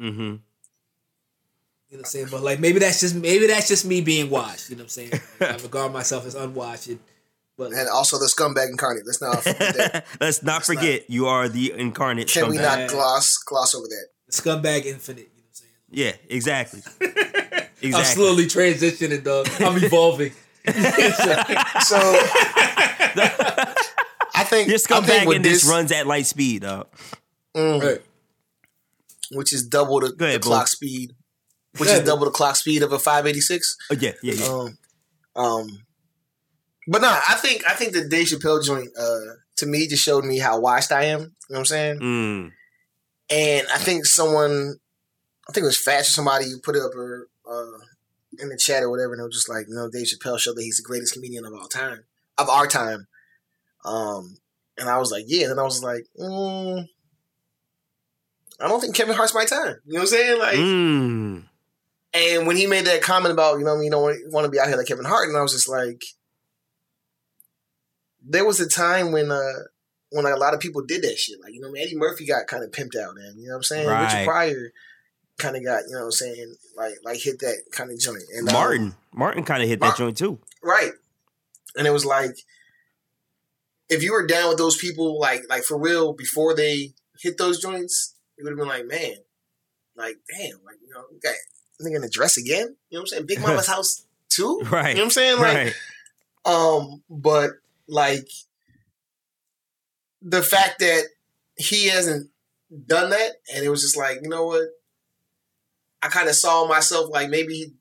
Mm-hmm. You know what I'm saying? But like maybe that's just maybe that's just me being washed. You know what I'm saying? Like, I regard myself as unwashed. But And also the scumbag incarnate. Let's not forget that. Let's not forget you are the incarnate Can we not gloss gloss over that? scumbag infinite. You know what I'm saying? Yeah, exactly. I'm slowly transitioning, dog. I'm evolving. So I think Your I think scumbag with in this this, runs at light speed, dog. right. which is double the, ahead, the clock speed, which Go is ahead, Bo. double the clock speed of a 586. Oh, yeah, yeah, yeah. Um, um, but nah, I think I think the Dave Chappelle joint uh, to me just showed me how washed I am. You know what I'm saying? Mm. And I think someone, I think it was Fats or somebody you put it up or uh, in the chat or whatever, and it was just like, you know, Dave Chappelle showed that he's the greatest comedian of all time, of our time. Um, and I was like, yeah. And then I was like, mm, I don't think Kevin Hart's my time. You know what I'm saying? Like, Mm. and when he made that comment about, you know, I mean, you don't want to be out here like Kevin Hart, and I was just like, there was a time when, uh, when like, a lot of people did that shit. Like, you know, Eddie Murphy got kind of pimped out, and you know what I'm saying? Right. Richard Pryor kind of got, you know what I'm saying, like, like hit that kind of joint. And um, Martin. Martin kind of hit that joint too. Right. And it was like if you were down with those people like like for real before they hit those joints, it would have been like, man, like damn, like you know, you got nigga in the dress again. You know what I'm saying? Big Mama's house too. Right. You know what I'm saying? Like right. um, but like the fact that he hasn't done that, and it was just like, you know what? I kind of saw myself like maybe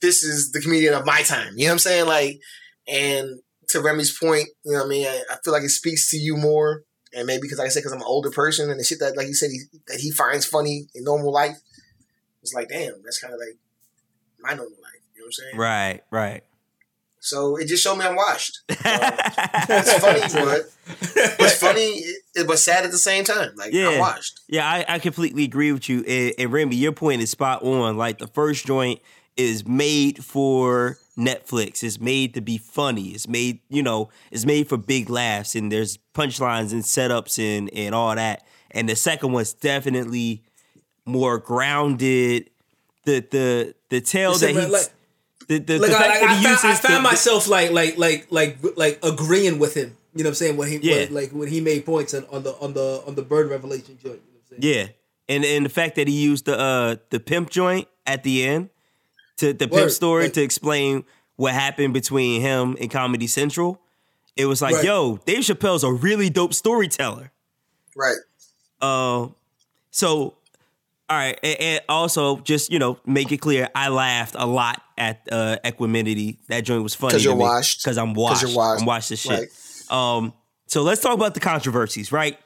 this is the comedian of my time. You know what I'm saying? Like, and to Remy's point, you know what I mean? I, I feel like it speaks to you more, and maybe because like I said, because I'm an older person, and the shit that like you said he, that he finds funny in normal life, it's like, damn, that's kind of like my normal life. You know what I'm saying? Right. Right. So it just showed me I'm washed. Uh, it's funny, but it's funny, but sad at the same time. Like Yeah. I'm washed. Yeah, I, I completely agree with you. And, and Remy, your point is spot on. Like the first joint is made for Netflix. It's made to be funny. It's made, you know, it's made for big laughs and there's punchlines and setups and and all that. And the second one's definitely more grounded. The the the tale that he like- the, the, Like the I, fact like, that I, he found, uses I found the- myself like like like like like agreeing with him. You know what I'm saying? When he Yeah. when, like when he made points on, on the on the on the bird revelation joint. You know what I'm saying? Yeah, and and the fact that he used the uh the pimp joint at the end to the pimp Word. story Like- to explain what happened between him and Comedy Central. It was like, Right. yo, Dave Chappelle's a really dope storyteller. Right. Um, so all right, and, and also just you know make it clear, I laughed a lot at uh, Equanimity. That joint was funny 'Cause you're washed. Because I'm washed. you're washed. I'm washed this shit. Right. Um, so let's talk about the controversies, right?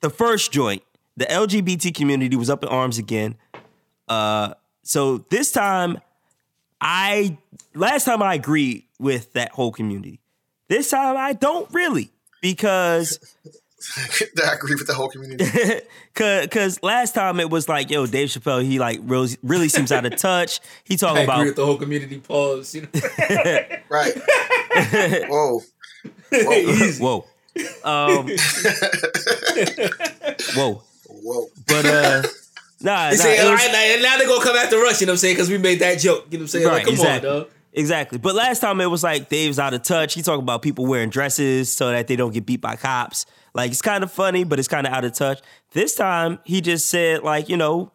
The first joint, the LGBT community was up in arms again. Uh, so this time, I last time I agreed with that whole community. This time I don't really because I agree with the whole community. Cause, cause last time it was like, yo, Dave Chappelle, he like really, really seems out of touch. He I talking agree about with the whole community. Pause. You know? right. Whoa. Easy. whoa, um, whoa. Whoa. But uh, nah, They nah, say, it all was- right, now, now they're gonna come after us. You know what I'm saying? Because we made that joke. You know what I'm saying? Right, like, come exactly. on, dog. Exactly. But last time it was like Dave's out of touch. He talking about people wearing dresses so that they don't get beat by cops. Like it's kind of funny, but it's kind of out of touch. This time he just said like, you know,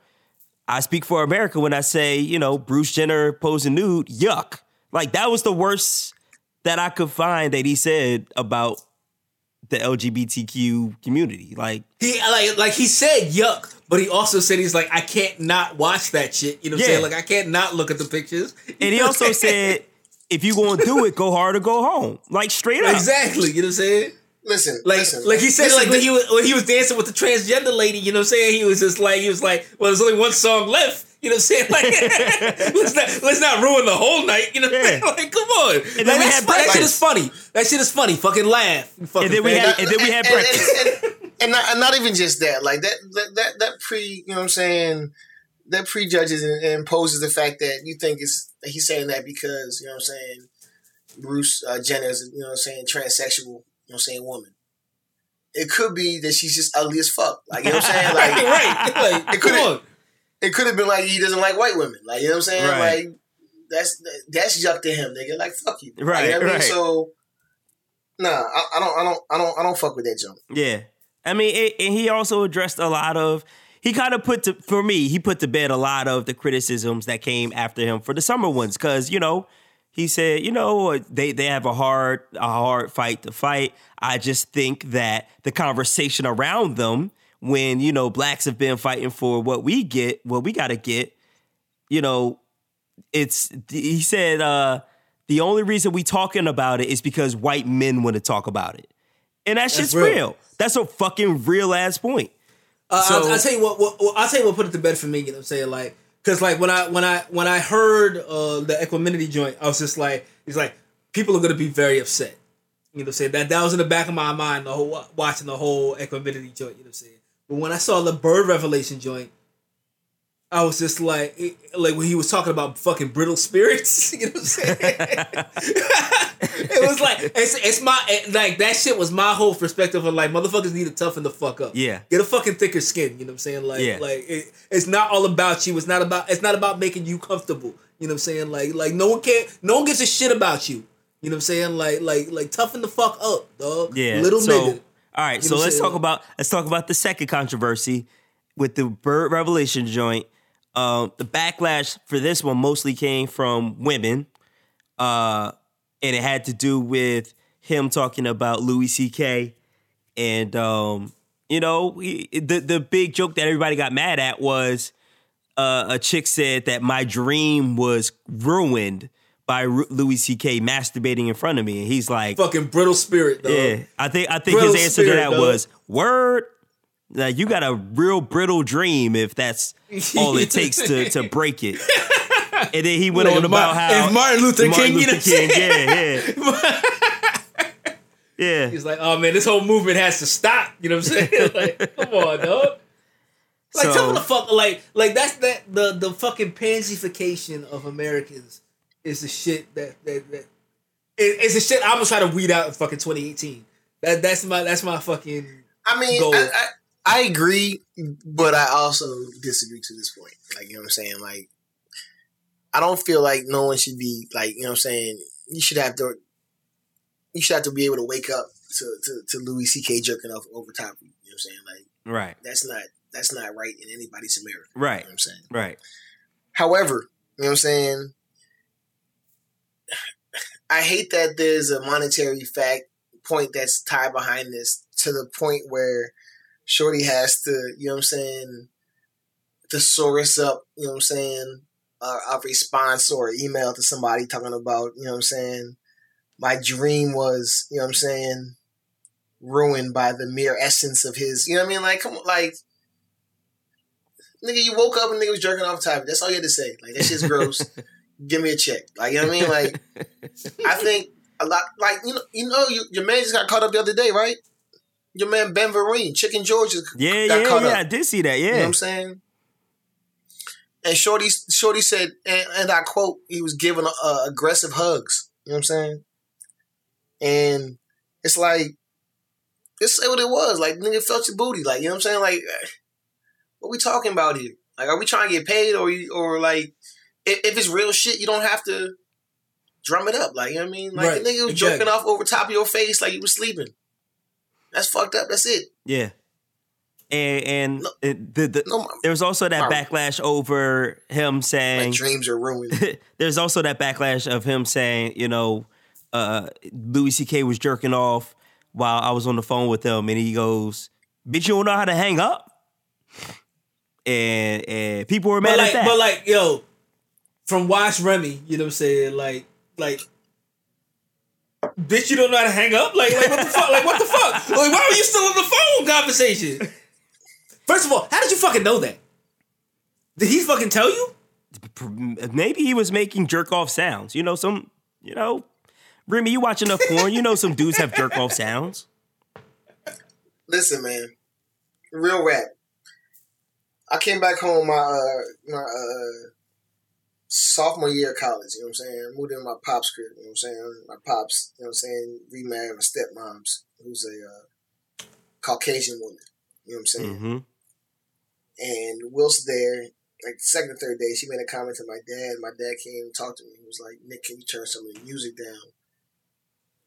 I speak for America when I say, you know, Bruce Jenner posing nude, yuck. Like that was the worst that I could find that he said about the LGBTQ community. Like He like like he said yuck, but he also said he's like I can't not watch that shit. You know what I'm saying? Like I can't not look at the pictures. and he also said if you going to do it, go hard or go home. Like straight up. exactly. You know what I'm saying? Listen. Like, listen. like he said, like when he was when he was dancing with the transgender lady, you know what I'm saying? He was just like he was like, well, there's only one song left. You know what I'm saying? Like, let's not let's not ruin the whole night. You know what I'm saying? Yeah. Like, come on. And Like, then we had fu- that shit is funny. That shit is funny. Fucking laugh. Fucking And then we faggot. had and then we had and, and- breakfast. and- and not, and not even just that. Like that, that, that, that pre, you know what I'm saying? That prejudges and, and imposes the fact that you think it's he's saying that because you know what I'm saying. Bruce uh, Jenner is, you know what I'm saying, transsexual, you know what I'm saying, woman. It could be that she's just ugly as fuck. Like, you know what I'm saying? Like, right. Like, It could've- it could have been like he doesn't like white women. Like, you know what I'm saying? Right. Like, that's that's yuck to him, nigga. Like, fuck you. Like, Right, what I mean? right. So, nah, I, I don't, I don't, I don't, I don't fuck with that jump. Yeah. I mean, it, and he also addressed a lot of, he kind of put to, for me, he put to bed a lot of the criticisms that came after him for the summer ones. Cause, you know, he said, you know, they, they have a hard, a hard fight to fight. I just think that the conversation around them when, you know, blacks have been fighting for what we get, what we got to get, you know, it's, he said, uh, the only reason we talking about it is because white men want to talk about it. And that shit's real. real. That's a fucking real ass point. Uh, So- I'll, I'll tell you what, what, what- I'll tell you what put it to bed for me. You know what I'm saying? Like, cause like when I when I when I heard uh, the equanimity joint, I was just like, he's like, people are gonna be very upset. You know what I'm saying? That that was in the back of my mind the whole watching the whole equanimity joint, you know what I'm saying? But when I saw the bird revelation joint, I was just like like when he was talking about fucking brittle spirits, you know what I'm saying? it was like it's it's my it- like that shit was my whole perspective of like motherfuckers need to toughen the fuck up. Yeah. Get a fucking thicker skin, you know what I'm saying? Like Yeah. like it, it's not all about you. It's not about it's not about making you comfortable. You know what I'm saying? Like like no one can no one gives a shit about you. You know what I'm saying? Like like like toughen the fuck up, dog. Yeah. Little so, nigga. All right. You So know I'm let's talk about let's talk about the second controversy with the Bird Revelation joint. Um, the backlash for this one mostly came from women, uh, and it had to do with him talking about Louis C.K. and um, you know he, the the big joke that everybody got mad at was uh, a chick said that my dream was ruined by Louis C.K. masturbating in front of me, and he's like, Fucking brittle spirit, dog. yeah, I think I think Brittle his answer to that dog. was word. Like you got a real brittle dream if that's all it takes to to break it. And then he went Like on if about Mar- how if Martin Luther King, you know what yeah, yeah, yeah. He's like, oh man, this whole movement has to stop. You know what I'm saying? like, come on, dog. Like, So- tell me the fuck, like, like that's that the the fucking pansification of Americans is the shit that that that it, it's the shit I'm gonna try to weed out in fucking 2018. That that's my that's my fucking I mean, Gold. I, I, I agree, but I also disagree to this point. Like, you know what I'm saying? Like, I don't feel like no one should be like, you know what I'm saying? You should have to, you should have to be able to wake up to to, to Louis C.K. jerking off over top of you. You know what I'm saying? Like, Right, that's not that's not right in anybody's America. Right. You know what I'm saying? right. However, you know what I'm saying? I hate that there's a monetary fact point that's tied behind this to the point where Shorty has to, you know what I'm saying, thesaurus up, you know what I'm saying, uh, a response or email to somebody talking about, you know what I'm saying, my dream was, you know what I'm saying, ruined by the mere essence of his, you know what I mean? Like, come on, like, nigga, you woke up and nigga was jerking off top. That's all you had to say. Like, that shit's gross. Give me a check. Like, you know what I mean? Like, I think a lot, like, you know, you know, you, your man just got caught up the other day, right? Your man Ben Vereen, Chicken George, Yeah, got yeah, yeah. up. I did see that. You know what Yeah, I'm saying? And Shorty, Shorty said, and, and I quote, he was giving uh, aggressive hugs. You know what I'm saying? And it's like, just say what it was. Like, nigga felt your booty. Like, you know what I'm saying? Like, what we talking about here? Like, are we trying to get paid or, you, or like, if, if it's real shit, you don't have to drum it up. Like, you know what I mean? Like, Right, the nigga was exactly. jerking off over top of your face like you was sleeping. That's fucked up. That's it. yeah. And and No. it- the, the, No, my, there was also that my- backlash over him my saying dreams are ruined. there's also that backlash of him saying, you know, uh, Louis C.K. was jerking off while I was on the phone with him, and he goes, "Bitch, you don't know how to hang up." And and people were mad but at like that. but like yo, from Watch Remy, you know what I'm saying? Like like Bitch, you don't know how to hang up? Like, like what the fuck? Like, what the fuck? Like, why were you still on the phone conversation? First of all, how did you fucking know that? Did he fucking tell you? Maybe he was making jerk off sounds. You know, some, you know, Remy, you watch enough porn, you know some dudes have jerk off sounds. Listen, man, real rap. I came back home my uh, my uh, sophomore year of college. You know what I'm saying? Moved in my pop's crib. You know what I'm saying? My pops. You know what I'm saying? Remarried my stepmom's, who's a uh, Caucasian woman. You know what I'm saying? Mm-hmm. And Will's there. Like the second or third day, she made a comment to my dad. My dad came and talked to me. He was like, "Nick, can you turn some of the music down?"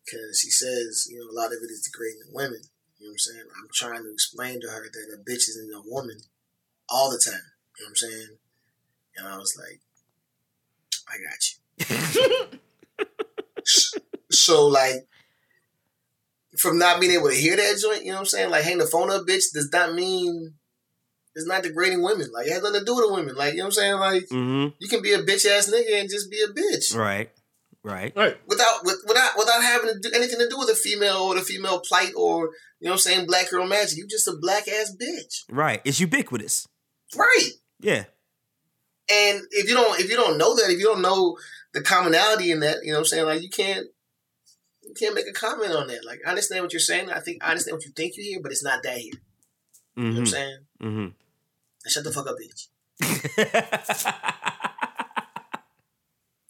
Because he says, you know, a lot of it is degrading women. You know what I'm saying? I'm trying to explain to her that a bitch isn't a woman all the time. You know what I'm saying? And I was like, I got you. so like from not being able to hear that joint, you know what I'm saying? Like hang the phone up, bitch, does not mean it's not degrading women. Like it has nothing to do with the women. Like, you know what I'm saying? Like Mm-hmm. you can be a bitch ass nigga and just be a bitch. Right. Right. Right. Without with, without without having to do anything to do with a female or the female plight or you know what I'm saying, black girl magic. You just a black ass bitch. Right. It's ubiquitous. Right. Yeah. And if you don't if you don't know that, if you don't know the commonality in that, you know what I'm saying, like you can't you can't make a comment on that. Like I understand what you're saying. I think I understand what you think you hear, but it's not that here. You know what I'm Mhm. saying? Mhm. Now shut the fuck up, bitch.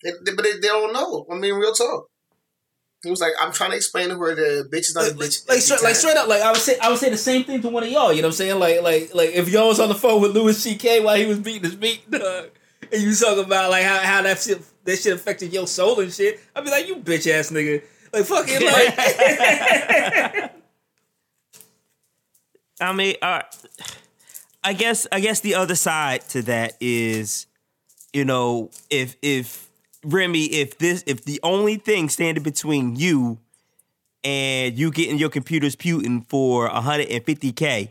They, they- but they, they don't know. I mean, real talk. He was like, I'm trying to explain to her the bitch is not a bitch. like, every straight, like straight up, like I would say, I would say the same thing to one of y'all. You know what I'm saying? Like, like, like if y'all was on the phone with Louis C.K. while he was beating his meat, dog, and you was talking about like how, how that shit that shit affected your soul and shit, I'd be like, you bitch ass nigga, like fucking like. I mean, uh, I guess I guess the other side to that is, you know, if if Remy, if this if the only thing standing between you and you getting your computers Putin for 150k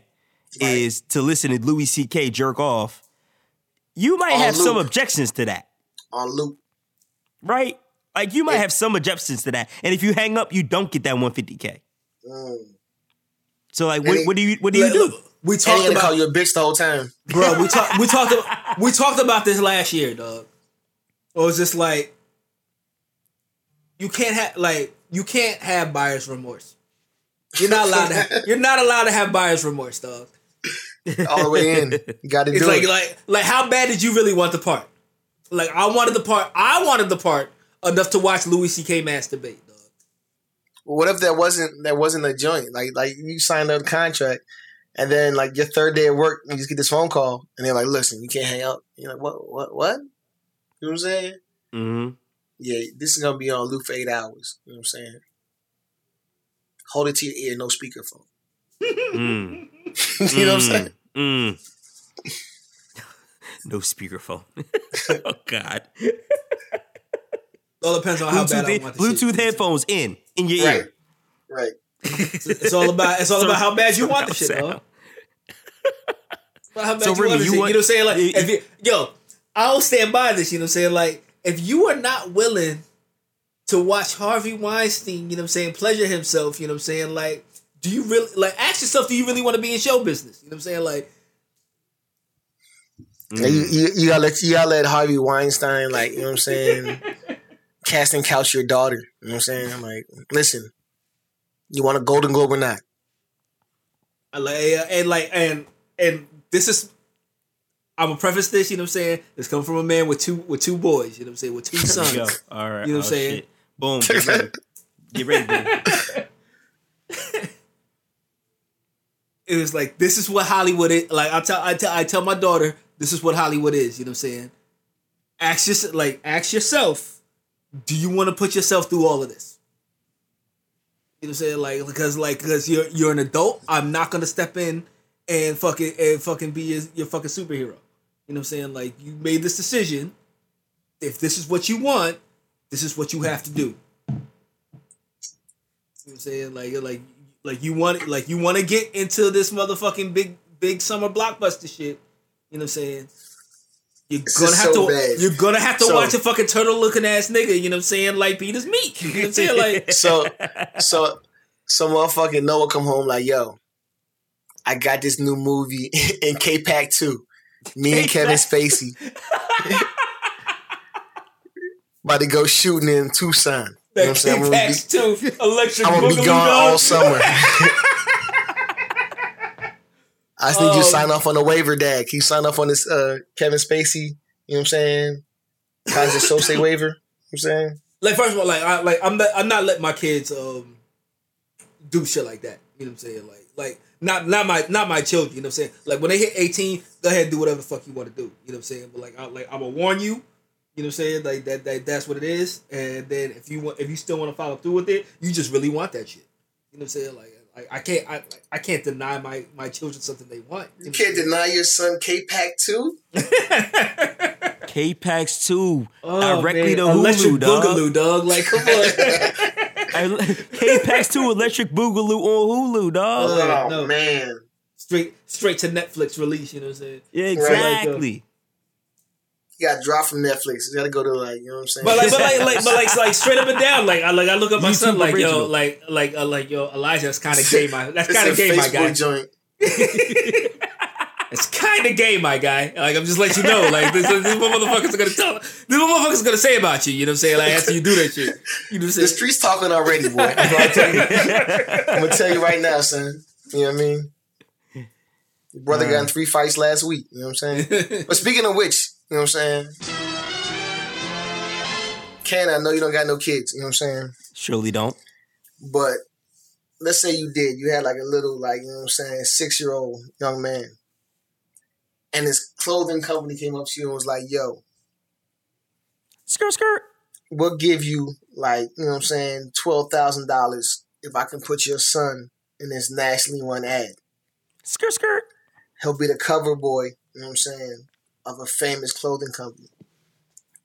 is to listen to Louis C.K. jerk off, you might On have some objections to that, on loop. right? Like you might have some objections to that, and if you hang up, you don't get that 150k. Mm. So like, what, it- what do you what do you do? We And talked about call you a bitch the whole time. bro. We talked. We talked. We talked about this last year, dog. It was just like you can't have like you can't have buyer's remorse. You're not allowed to. Have, you're not allowed to have buyer's remorse, dog. All the way in. You got to It's do like it. like like how bad did you really want the part? Like I wanted the part. I wanted the part enough to watch Louis C.K. masturbate, dog. what if that wasn't that wasn't a joint? Like like you signed a contract, and then like your third day at work, and you just get this phone call, and they're like, "Listen, you can't hang up." You're like, "What? What? What?" You know what I'm saying? Mm-hmm. Yeah, this is gonna be on loop for eight hours. You know what I'm saying? Hold it to your ear, no speakerphone. Mm. you know what I'm saying? Mm. no speakerphone. oh God. All depends on how bad I Bluetooth, want the Bluetooth shit. headphones in in your Right, ear. right. It's all about it's all about how bad you want the shit, Surround dog. About how bad So, you Remy, want you want- you know what I'm saying? Like, if you, yo, I'll stand by this. You know what I'm saying? Like, if you are not willing to watch Harvey Weinstein, you know what I'm saying, pleasure himself, you know what I'm saying? Like, do you really like ask yourself? Do you really want to be in show business? You know what I'm saying? Like, Now, You, you, you gotta let you gotta let Harvey Weinstein like you know what I'm saying, casting couch your daughter. You know what I'm saying? I'm like, listen, you want a Golden Globe or not? I like and like and and this is. I'm gonna preface this. You know what I'm saying? This come from a man with two with two boys. You know what I'm saying? With two sons. All right. You know what I'm oh, saying? shit. Boom. Get ready. Get ready, boom. it was like this is what Hollywood is. Like I tell I tell I tell my daughter this is what Hollywood is. You know what I'm saying? Ask your, like ask yourself, do you want to put yourself through all of this? You know what I'm saying? Like because like because you're you're an adult. I'm not gonna step in and fucking and fucking be your, your fucking superhero. You know what I'm saying? Like you made this decision. If this is what you want, this is what you have to do. You know what I'm saying? Like you're like like you want like you want to get into this motherfucking big big summer blockbuster shit. You know what I'm saying? You're This gonna have so to bad. you're gonna have to So- watch a fucking turtle looking ass nigga. You know what I'm saying? Like beat his meat. You know what I'm saying? Like So, so, so motherfucking Noah come home like, yo, I got this new movie in K Pax two. Me and Kevin Spacey about to go shooting in Tucson. You know what I'm saying? I'm gonna be, too. Electric I'm gonna be gone all summer. I just need you to Um, sign off on the waiver, Dad. Can you sign off on this uh, Kevin Spacey? You know what I'm saying? Keyser Söze waiver. You know what I'm saying? Like first of all, like I like I'm not I'm not letting my kids um do shit like that. You know what I'm saying? Like like not not my not my children. You know what I'm saying? Like when they hit 18, go ahead and do whatever the fuck you want to do. You know what I'm saying? But like I like I'm gonna warn you. You know what I'm saying? Like that, that that's what it is. And then if you want if you still want to follow through with it, you just really want that shit. You know what I'm saying? Like I, I can't I I can't deny my my children something they want. You can't deny your son K Pax too. K Pax 2 Oh, directly man. to Hulu, Electric dog. Boogaloo, dog. Like come on. K Pax 2 Electric Boogaloo on Hulu, dog. Uh, Oh no. man, straight straight to Netflix release. You know what I'm saying? yeah, exactly. you got dropped from Netflix. You got to go to like you know what I'm saying. But like, but like, like, but like, like straight up and down. Like, I like, I look at my son, YouTube like, yo, original. like, like, uh, like, yo, Elijah's kind of gay, my. That's kind of gay, my guy. joint. It's kind of gay, my guy. Like I'm just letting you know. Like this, this what motherfuckers are gonna tell. This what motherfuckers are gonna say about you. You know what I'm saying? Like after you do that shit. You know what I'm The saying? streets talking already, boy. I'm gonna tell you. I'm gonna tell you right now, son. You know what I mean? Your brother got in three fights last week. You know what I'm saying? but speaking of which, you know what I'm saying? Ken, I know you don't got no kids. You know what I'm saying? Surely don't. But let's say you did. You had like a little, like, you know what I'm saying, six year old young man. And his clothing company came up to you and was like, yo, Skirt, skirt. we'll give you like, you know what I'm saying, twelve thousand dollars if I can put your son in this nationally run ad. Skirt, skirt. He'll be the cover boy, you know what I'm saying, of a famous clothing company.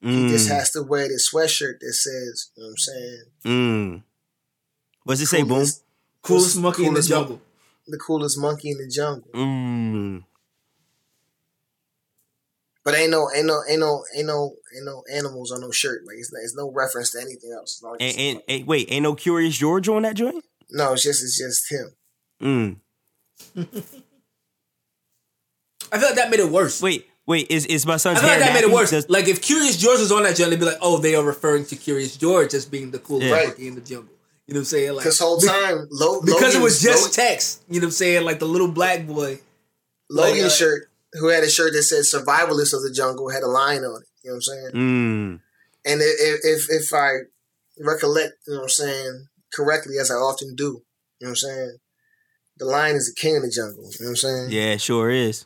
He just Mm, has to wear this sweatshirt that says, you know what I'm saying, mm. What's it say, Boom? coolest- Coolest monkey in the coolest mon- jungle. the coolest monkey in the jungle. Mm. But ain't no, ain't no, ain't no, ain't no, ain't no animals on no shirt. Like it's, it's no reference to anything else. As as And, and, and wait, ain't no Curious George on that joint? no, it's just, it's just him. Mm. I feel like that made it worse. Wait, wait, is is my I son's feel like hair that made it worse. Does- like if Curious George was on that joint, they'd be like, "Oh, they are referring to Curious George as being the coolest Yeah. monkey in the jungle." You know what I'm saying? Like this whole time, Lo- because it was just Lo- text. You know what I'm saying? Like the little black boy. Logan's like, uh, shirt, who had a shirt that said "Survivalist of the Jungle," had a line on it. You know what I'm saying? Mm. And if if if I recollect, you know what I'm saying, correctly as I often do, you know what I'm saying, the lion is the king of the jungle. You know what I'm saying? Yeah, it sure is.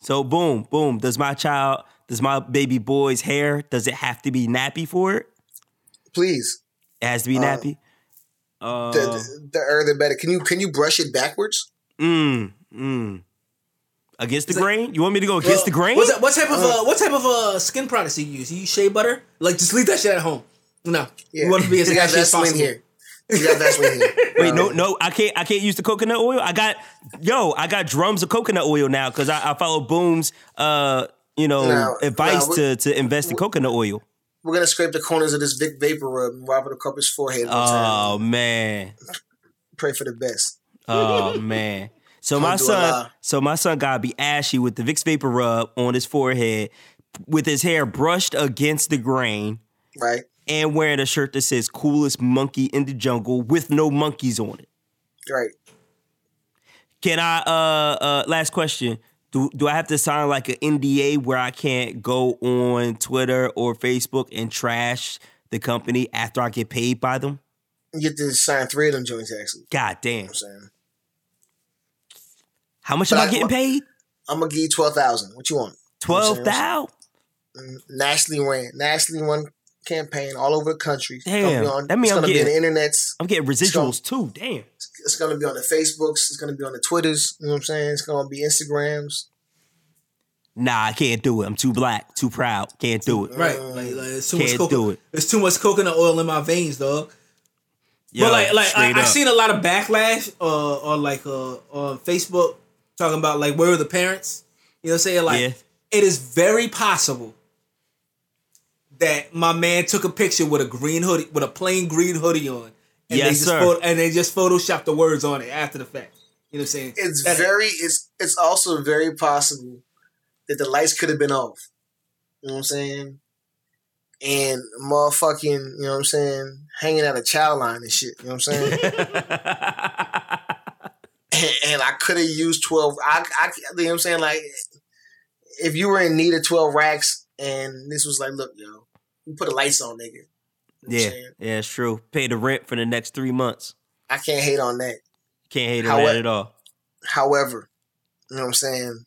So boom, boom. Does my child, does my baby boy's hair, does it have to be nappy for it? Please, It has to be Uh, nappy. Uh, the, the, the better. Can you can you brush it backwards? mm, mm. Against the Is grain? You want me to go against the grain? What's that, what type of uh, what type of uh, skin products do you use? You use shea butter? Like just leave that shit at home. No, you want to be as you got ashy as possible. here. You got Vaseline here. Wait, no, Um, no, I can't. I can't use the coconut oil. I got, yo, I got drums of coconut oil now because I, I follow Boom's, uh, you know, Now- advice now, to to invest in coconut oil. We're gonna scrape the corners of this Vicks Vapor Rub and wipe it across his forehead. One time. Oh man, Pray for the best. oh man. So my son, so my son gotta be ashy with the Vicks Vapor Rub on his forehead, with his hair brushed against the grain, Right? and wearing a shirt that says "Coolest Monkey in the Jungle" with no monkeys on it. Right. Can I? Uh, uh. Last question. Do do I have to sign like an NDA where I can't go on Twitter or Facebook and trash the company after I get paid by them? You get to sign three of them joints actually. God damn. know what I'm saying. How much But am I I- getting paid? I'm gonna give you twelve thousand. What you want? Twelve thousand. Mm, nationally ran, nationally run campaign all over the country. It's gonna Damn. be on, That means I'm gonna be getting- on the internets. I'm getting residuals too. Damn. It's gonna be on the Facebooks. It's gonna be on the Twitters. You know what I'm saying? It's gonna be Instagrams. Nah, I can't do it. I'm too black, too proud. Can't do it. Right, like, like it's too much Can't coconut. do it. It's too much coconut oil in my veins, dog. Yo, but like, like I, straight I up. seen a lot of backlash uh, on like uh, on Facebook talking about like where are the parents? You know, what I'm saying like Yeah. it is very possible that my man took a picture with a green hoodie, with a plain green hoodie on, and they Yes, just sir. photo- and they just photoshopped the words on it after the fact. You know what I'm saying? It's That- very. It's it's also very possible that the lights could have been off. You know what I'm saying? And motherfucking, you know what I'm saying, hanging out a child line and shit. You know what I'm saying? and, and I could have used twelve. I, I, you know what I'm saying? Like, if you were in need of twelve racks, and this was like, look, yo, you put the lights on, nigga. You know yeah, yeah, it's true. Pay the rent for the next three months. I can't hate on that. Can't hate on that at all. However, you know what I'm saying?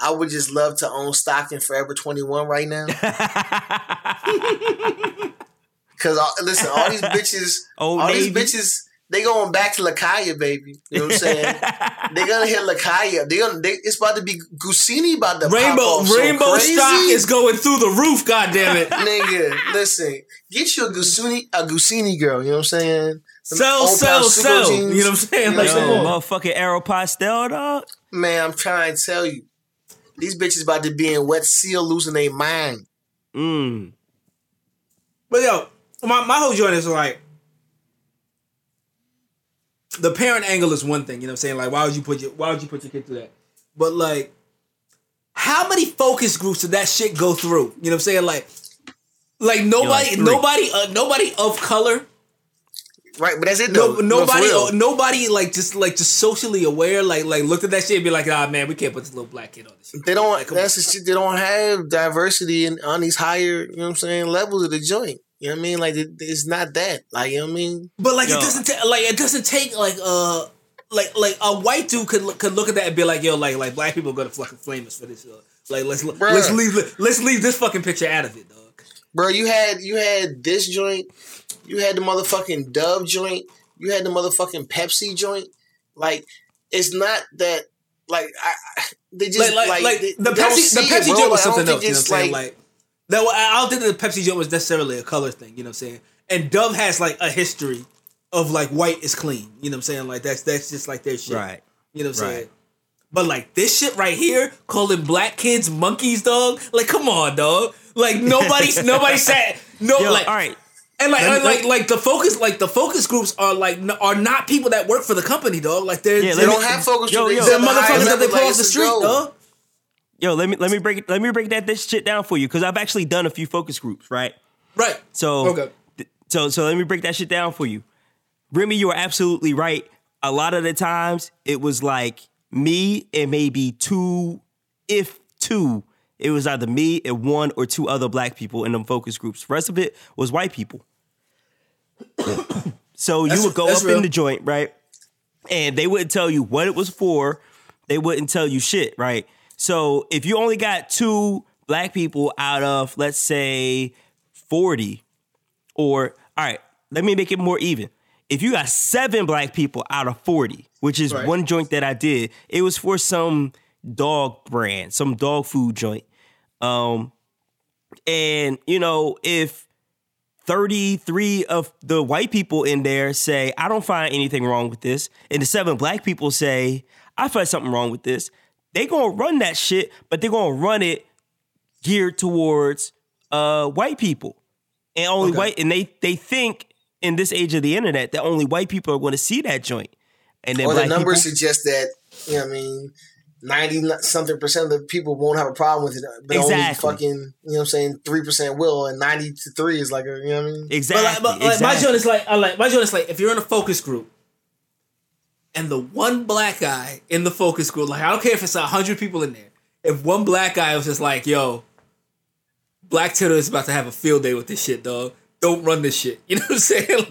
I would just love to own stock in Forever 21 right now. Cause listen, all these bitches, Old all Navy. these bitches, they going back to Lakaya, baby. You know what I'm saying? they gonna hit Lakaya. They gonna. They, it's about to be Gusini about to pop Rainbow off so Rainbow crazy. stock is going through the roof. God damn it! Nigga, listen, get you a Gusini, a Gusini girl. You know what I'm saying? Them sell, old sell, sell. Sugo You know what I'm saying? You know Like, what I'm come Yo, motherfucking Aeropostale, dog. Man, I'm trying to tell you, these bitches about to be in wet seal losing their mind. Mm. But yo, my, my whole joint is like, the parent angle is one thing, you know what I'm saying? Like why would you put your why would you put your kid through that? But like how many focus groups did that shit go through? You know what I'm saying? Like like nobody three. nobody uh, nobody of color Right, but that's it no, nobody, No, nobody, like just like just socially aware, like like looked at that shit and be like, ah, man, we can't put this little black kid on this. Shit. They don't. Like, that's the shit. They don't have diversity in on these higher. You know what I'm saying? Levels of the joint. You know what I mean? Like it, it's not that. Like you know what I mean? But like Yo. it doesn't ta- like it doesn't take like uh like like a white dude could look, could look at that and be like, yo, like like black people are gonna fucking flame us for this. Uh, like let's Bruh. let's leave let's leave this fucking picture out of it, dog. Bro, you had you had this joint. You had the motherfucking Dove joint. You had the motherfucking Pepsi joint. Like it's not that. Like I, I- they just Like like, like, like they- the Pepsi the Pepsi joint was something don't else. You know what I'm it's saying? Like that. I don't think that the Pepsi joint was necessarily a color thing. You know what I'm saying? And Dove has like a history of like white is clean. You know what I'm saying? Like that's that's just like their shit. Right. You know what I'm Right. saying? But like this shit right here, calling black kids monkeys, dog. Like, come on, dog. Like nobody's nobody said no. Yo, like, all right. and like, me- like, like the focus, like the focus groups are like n- are not people that work for the company, dog. Like they're Yeah, they let don't have focus. Yo, groups. yo. They they're the motherfuckers that they level, pull off the street, go. dog. Yo, let me let me break it. Let me break that this shit down for you because I've actually done a few focus groups, right? Right. So Okay. th- so so let me break that shit down for you. Remy, you are absolutely right. A lot of the times it was like me and maybe two, if two, it was either me and one or two other black people in them focus groups. rest of it was white people. so That's- you would go up real. in the joint, right? And they wouldn't tell you what it was for. They wouldn't tell you shit, right? So if you only got two black people out of, let's say, 40, or all right, let me make it more even. If you got seven black people out of 40, which is Right. one joint that I did, it was for some dog brand, some dog food joint. Um, and you know, if 33 of the white people in there say, I don't find anything wrong with this, and the seven black people say, I find something wrong with this, they gonna run that shit, but they're gonna run it geared towards uh white people. And only Okay. white and they they think in this age of the internet that only white people are gonna see that joint. And then Or the numbers people, suggest that you know what I mean. Ninety something percent of the people won't have a problem with it, but Exactly. only fucking you know what I'm saying three percent will, and ninety to three is like a you know what I mean. But exactly. like, but like my joint is like, I like my joint is like, if you're in a focus group, and the one black guy in the focus group, like I don't care if it's a hundred people in there, if one black guy was just like, yo, Black Twitter is about to have a field day with this shit, dog. Don't run this shit. You know what I'm saying?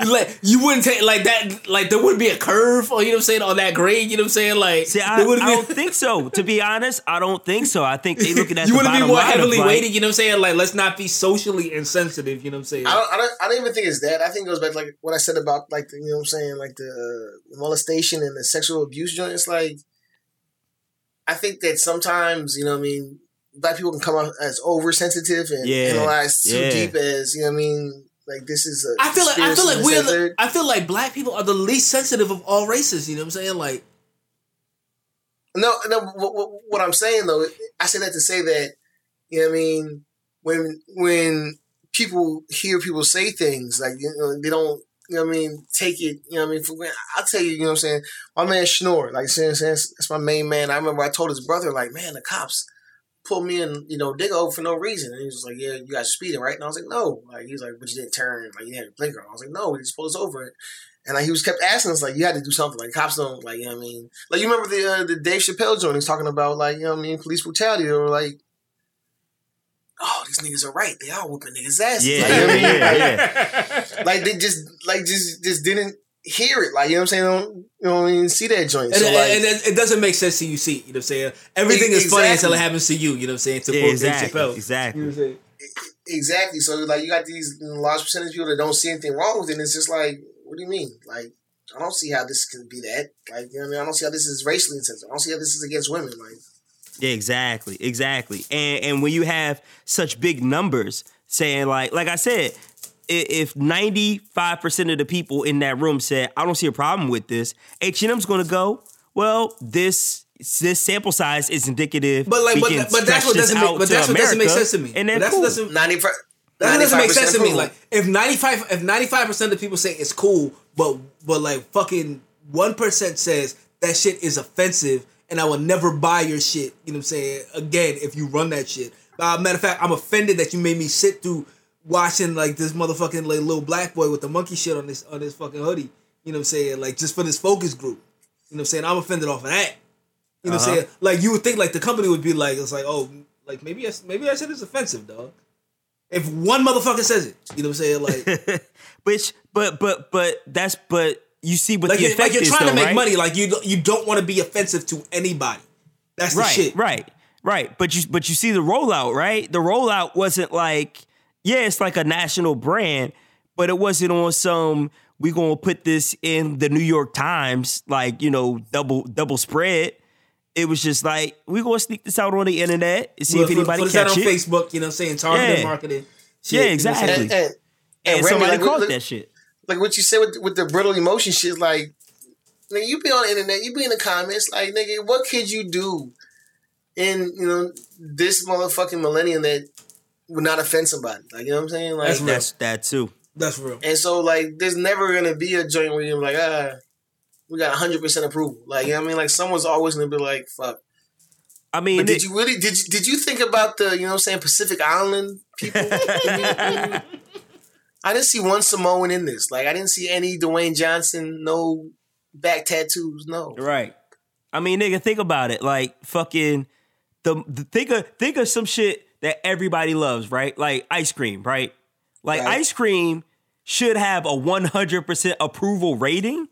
Like, like you wouldn't take like that. Like there wouldn't be a curve, or you know what I'm saying, on that grade. You know what I'm saying? Like See, I, I be- don't think so. To be honest, I don't think so. I think they looking at you the wouldn't be more line of, heavily like- weighted. You know what I'm saying? Like let's not be socially insensitive. You know what I'm saying? I don't, I don't, I don't even think it's that. I think it goes back to like what I said about like the, you know what I'm saying, like the uh, molestation and the sexual abuse joint. It's like, I think that sometimes you know what I mean, black people can come out as oversensitive and Yeah, analyze too yeah. deep as you know what I mean. Like this is a I feel like I feel like we're the. I feel like black people are the least sensitive of all races. You know what I'm saying? Like No, no. What, what, what I'm saying though, I say that to say that you know what I mean. When when people hear people say things like you know they don't you know what I mean take it you know what I mean. For, granted. I'll tell you you know what I'm saying. My man Schnorr, like saying that's my main man. I remember I told his brother like, man, the cops pulled me in you know dig over for no reason. And he was like, yeah, you guys are speeding right. And I was like, no. Like he was like, but you didn't turn. Like you had a blinker. I was like, no, we just pulled us over. it. And like he was kept asking us like you had to do something like cops don't like you know what I mean like you remember the uh, the Dave Chappelle joint he's talking about like you know what I mean police brutality or like oh these niggas are right they are whooping niggas asses Yeah, like, you know I mean? yeah, yeah. like they just like just just didn't hear it like you know what I'm saying they don't, you know what I mean see that joint and, so and- like and it, it doesn't make sense to you see. You know what I'm saying? Everything is funny until it happens to you. You know what I'm saying? To Yeah, quote exactly, exactly. You know what I'm saying? exactly so like you got these large percentage of people that don't see anything wrong with it and it's just like what do you mean like I don't see how this can be that like you know what I mean I don't see how this is racially insensitive I don't see how this is against women like Yeah, exactly, exactly. And and when you have such big numbers saying like like I said, i- if ninety five percent of the people in that room said I don't see a problem with this, H and M's going to go. Well, this this sample size is indicative. But like, but, but that's what doesn't make, but that's what doesn't make sense to me. And then that's cool. what doesn't. ninety That doesn't make 95% sense to me. Like if ninety five if ninety five percent of people say it's cool, but but like fucking one percent says that shit is offensive, and I will never buy your shit. You know what I'm saying? Again, if you run that shit. Uh, matter of fact, I'm offended that you made me sit through watching like this motherfucking like little black boy with the monkey shit on this on his fucking hoodie. You know what I'm saying? Like just for this focus group. You know what I'm saying? I'm offended off of that. You know what I'm uh-huh. saying? Like you would think like the company would be like it's like oh like maybe I, maybe I said it's offensive, dog. If one motherfucker says it, you know what I'm saying? Like Which, but but but that's but you see what like, the you're, effect like you're is, trying though, to make right? money. Like you you don't want to be offensive to anybody. That's the right, shit. right, right. But you but you see the rollout, right? The rollout wasn't like yeah, it's like a national brand, but it wasn't on some we gonna put this in the New York Times, like you know, double double spread. It was just like we gonna sneak this out on the internet and see Put- if anybody put this out catch on. Facebook. You know what I'm saying? Targeted Yeah. marketing. Yeah, shit, you know what I'm saying? exactly. and, and, and, And Remy, somebody like, caught look- that shit. like what you said with with the brittle emotion shit, like nigga, you be on the internet, you be in the comments, like nigga, what could you do in you know this motherfucking millennium that would not offend somebody? Like you know what I'm saying? Like That's. That's that too. That's real. and so like there's never gonna be a joint where you're like, ah, we got hundred percent approval. Like you know what I mean? Like someone's always gonna be like, fuck. I mean, But did it- you really did you, did you think about the you know what I'm saying Pacific Island people? I didn't see one Samoan in this. Like I didn't see any Dwayne Johnson, no back tattoos, no. Right. I mean, nigga, think about it. Like fucking the, the think of think of some shit that everybody loves, right? Like ice cream, right? Like Right. ice cream should have a 100% approval rating,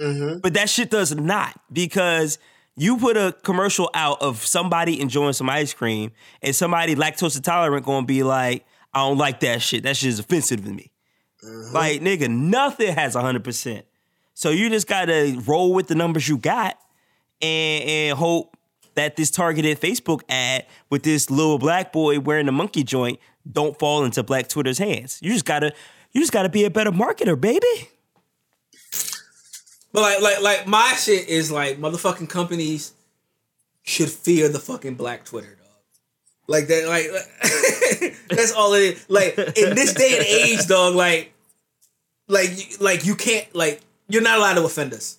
mm-hmm. but that shit does not because you put a commercial out of somebody enjoying some ice cream and somebody lactose intolerant going to be like, I don't like that shit. That shit is offensive to me. Mm-hmm. Like, nigga, nothing has 100%. So you just gotta roll with the numbers you got and, and hope that this targeted Facebook ad with this little black boy wearing a monkey joint don't fall into black Twitter's hands. You just gotta you just gotta be a better marketer, baby. But like like like my shit is like motherfucking companies should fear the fucking black Twitter dog. Like that like, that's all it is. Like in this day and age, dog, like like like you can't like you're not allowed to offend us.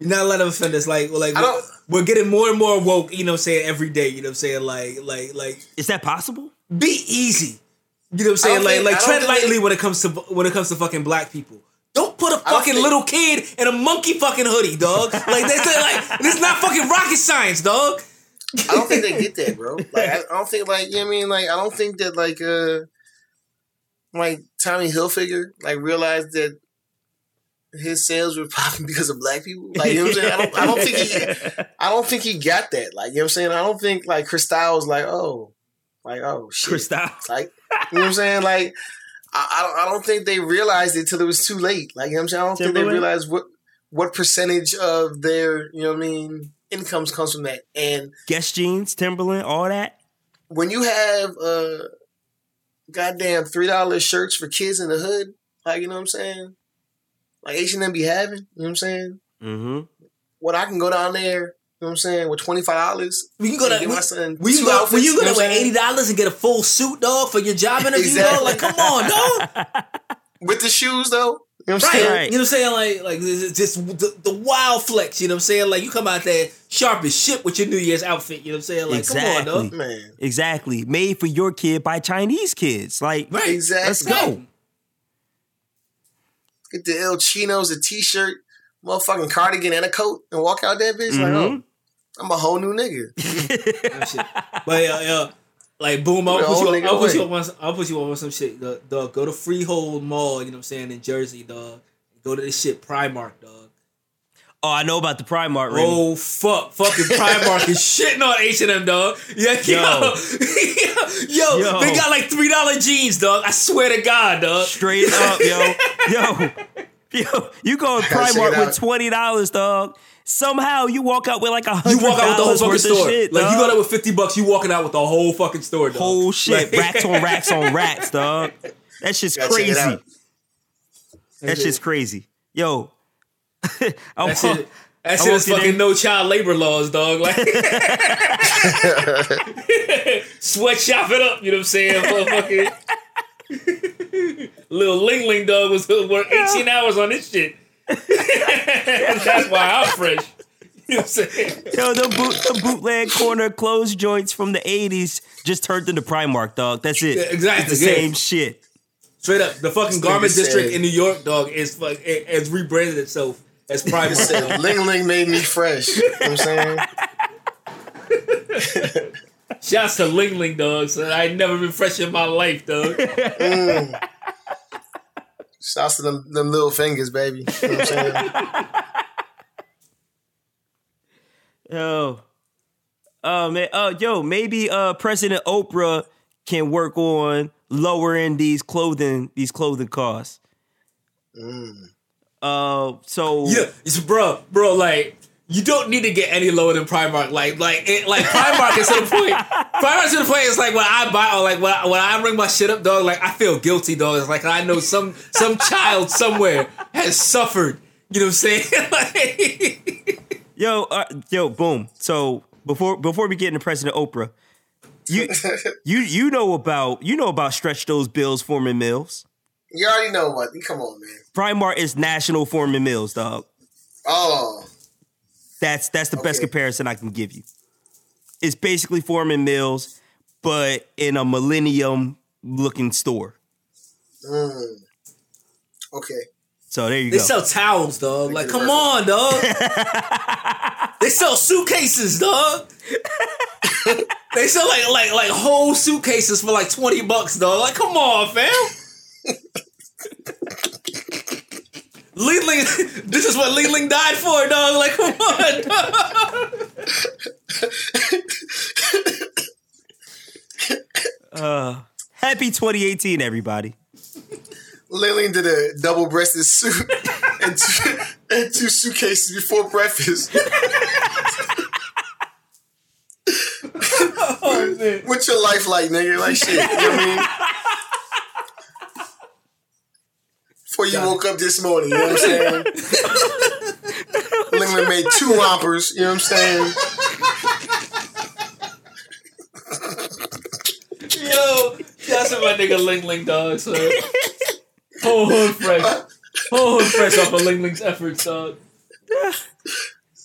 You're not allowed to offend us. Like like we're, we're getting more and more woke, you know what I'm saying, every day, you know what I'm saying? Like like like Is that possible? be easy. You know what I'm saying? Like think- like tread lightly they- when it comes to when it comes to fucking black people. Don't put a fucking think- little kid in a monkey fucking hoodie, dog. Like they say, like this is not fucking rocket science, dog. I don't think they get that, bro. Like I, I don't think like you know what I mean, like I don't think that like uh like Tommy Hilfiger like realized that his sales were popping because of black people. Like you know what I'm saying? I don't I don't think he I don't think he got that. Like you know what I'm saying? I don't think like Cristal was like, oh, like oh shit. Cristal. Like you know what I'm saying? Like I, I don't I don't think they realized it till it was too late. Like you know what I'm saying? I don't think they realized what what percentage of their, you know what I mean, incomes comes from that. And Guess jeans, Timberland, all that. when you have uh goddamn three dollar shirts for kids in the hood, like you know what I'm saying? Like H and M be having, you know what I'm saying? Mm-hmm. When I can go down there, you know what I'm saying, with twenty five dollars. We can go to Get we, my son we two go, outfits, we you you know go what to I'm saying? eighty dollars and get a full suit, dog, for your job interview, Exactly. dog. Like, come on, dog. With the shoes though. You know what I'm Right. saying? Right. You know what I'm saying? Like, like it's just the, the wild flex. You know what I'm saying? Like, you come out there sharp as shit with your New Year's outfit. You know what I'm saying? Like, come on, Exactly. dog. Man. Exactly. Made for your kid by Chinese kids. Like, Right. Exactly. let's go. Get the El Chinos, a t shirt, motherfucking cardigan and a coat and walk out that bitch like, Mm-hmm. oh, I'm a whole new nigga. But yeah, yeah. Like boom, I'll put you. whole Up, nigga I'll put you on. I'll put you up on some shit, dog. dog. Go to Freehold Mall. You know what I'm saying in Jersey, dog. Go to this shit Primark, dog. Oh, I know about the Primark ring. Oh fuck, fucking Primark is shitting on H and M, dog. Yeah, yo, yo, Yo. they got like three dollar jeans, dog. I swear to God, dog. Straight up, yo. Yo. Yo, you go to Primark with twenty dollars, dog. Somehow you walk out with like a hundred. You hundred walk out with the whole dollars fucking worth store. of shit. like you dog. go there with fifty bucks, you walking out with the whole fucking store, dog. whole shit, Like- racks on racks on racks, dog. That shit's Gotta check it crazy. out. That shit's crazy. Yo, I That walk- shit, that I shit is walked in fucking no child labor laws, dog. Like sweatshop it up, you know what I'm saying? For fucking Little Ling Ling dog was work 18 hours on this shit. That's why I'm fresh. You know what I'm saying? Yo, the boot, the bootleg corner clothes joints from the '80s just turned into Primark, dog. That's it. Yeah, exactly, It's the yeah. same shit. Straight up, the fucking garment district in New York, dog, is fuck it, has rebranded itself as private Said, Ling Ling made me fresh. You know what I'm saying? Shouts to Ling Ling, dog. So I ain't never been fresh in my life, dog. Mm. Shouts to them, them little fingers, baby. You know what I'm saying? Yo, uh, oh man, oh uh, yo, maybe uh President Oprah can work on lowering these clothing these clothing costs. Mm. Uh, so Yeah, it's bro, bro. Like you don't need to get any lower than Primark. Like, like, it, like Primark is to the point. Primark to the point is like when I buy or like when I, when I bring my shit up, dog. Like I feel guilty, dog. It's like I know some some child somewhere has suffered. You know what I'm saying? like, Yo, uh, yo, boom. So before before we get into President Oprah, you you you know about you know about stretch those bills Forman Mills. You already know what. Come on, man. Primark is National Forman Mills, dog. Oh, That's that's the best comparison I can give you. It's basically Forman Mills, but in a millennium looking store. mm. okay. So there you they go. They sell towels, dog. Like, come on, dog. they sell suitcases, dog. they sell like like like whole suitcases for like twenty bucks, dog. Like, come on, fam. Ling Ling, this is what Ling Ling died for, dog. Like, come on, dog. uh, happy 2018, everybody. Ling Ling did a double breasted suit and two, and two suitcases before breakfast. What's your life like, nigga? Like shit. You know what I mean? Before you woke up this morning, you know what I'm saying? Ling Ling made two rompers, you know what I'm saying? Yo, that's what my nigga Ling Ling, dog. So, whole hood fresh, whole hood fresh off of Ling Ling's efforts, dog.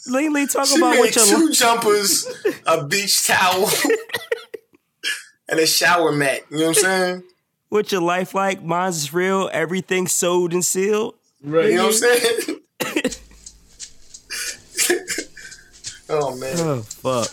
Lately, talk She about made what your two jumpers, a beach towel, and a shower mat. You know what I'm saying? What your life like. Mine's is real. Everything sold and sealed. Right. You know what I'm saying? oh man. Oh fuck.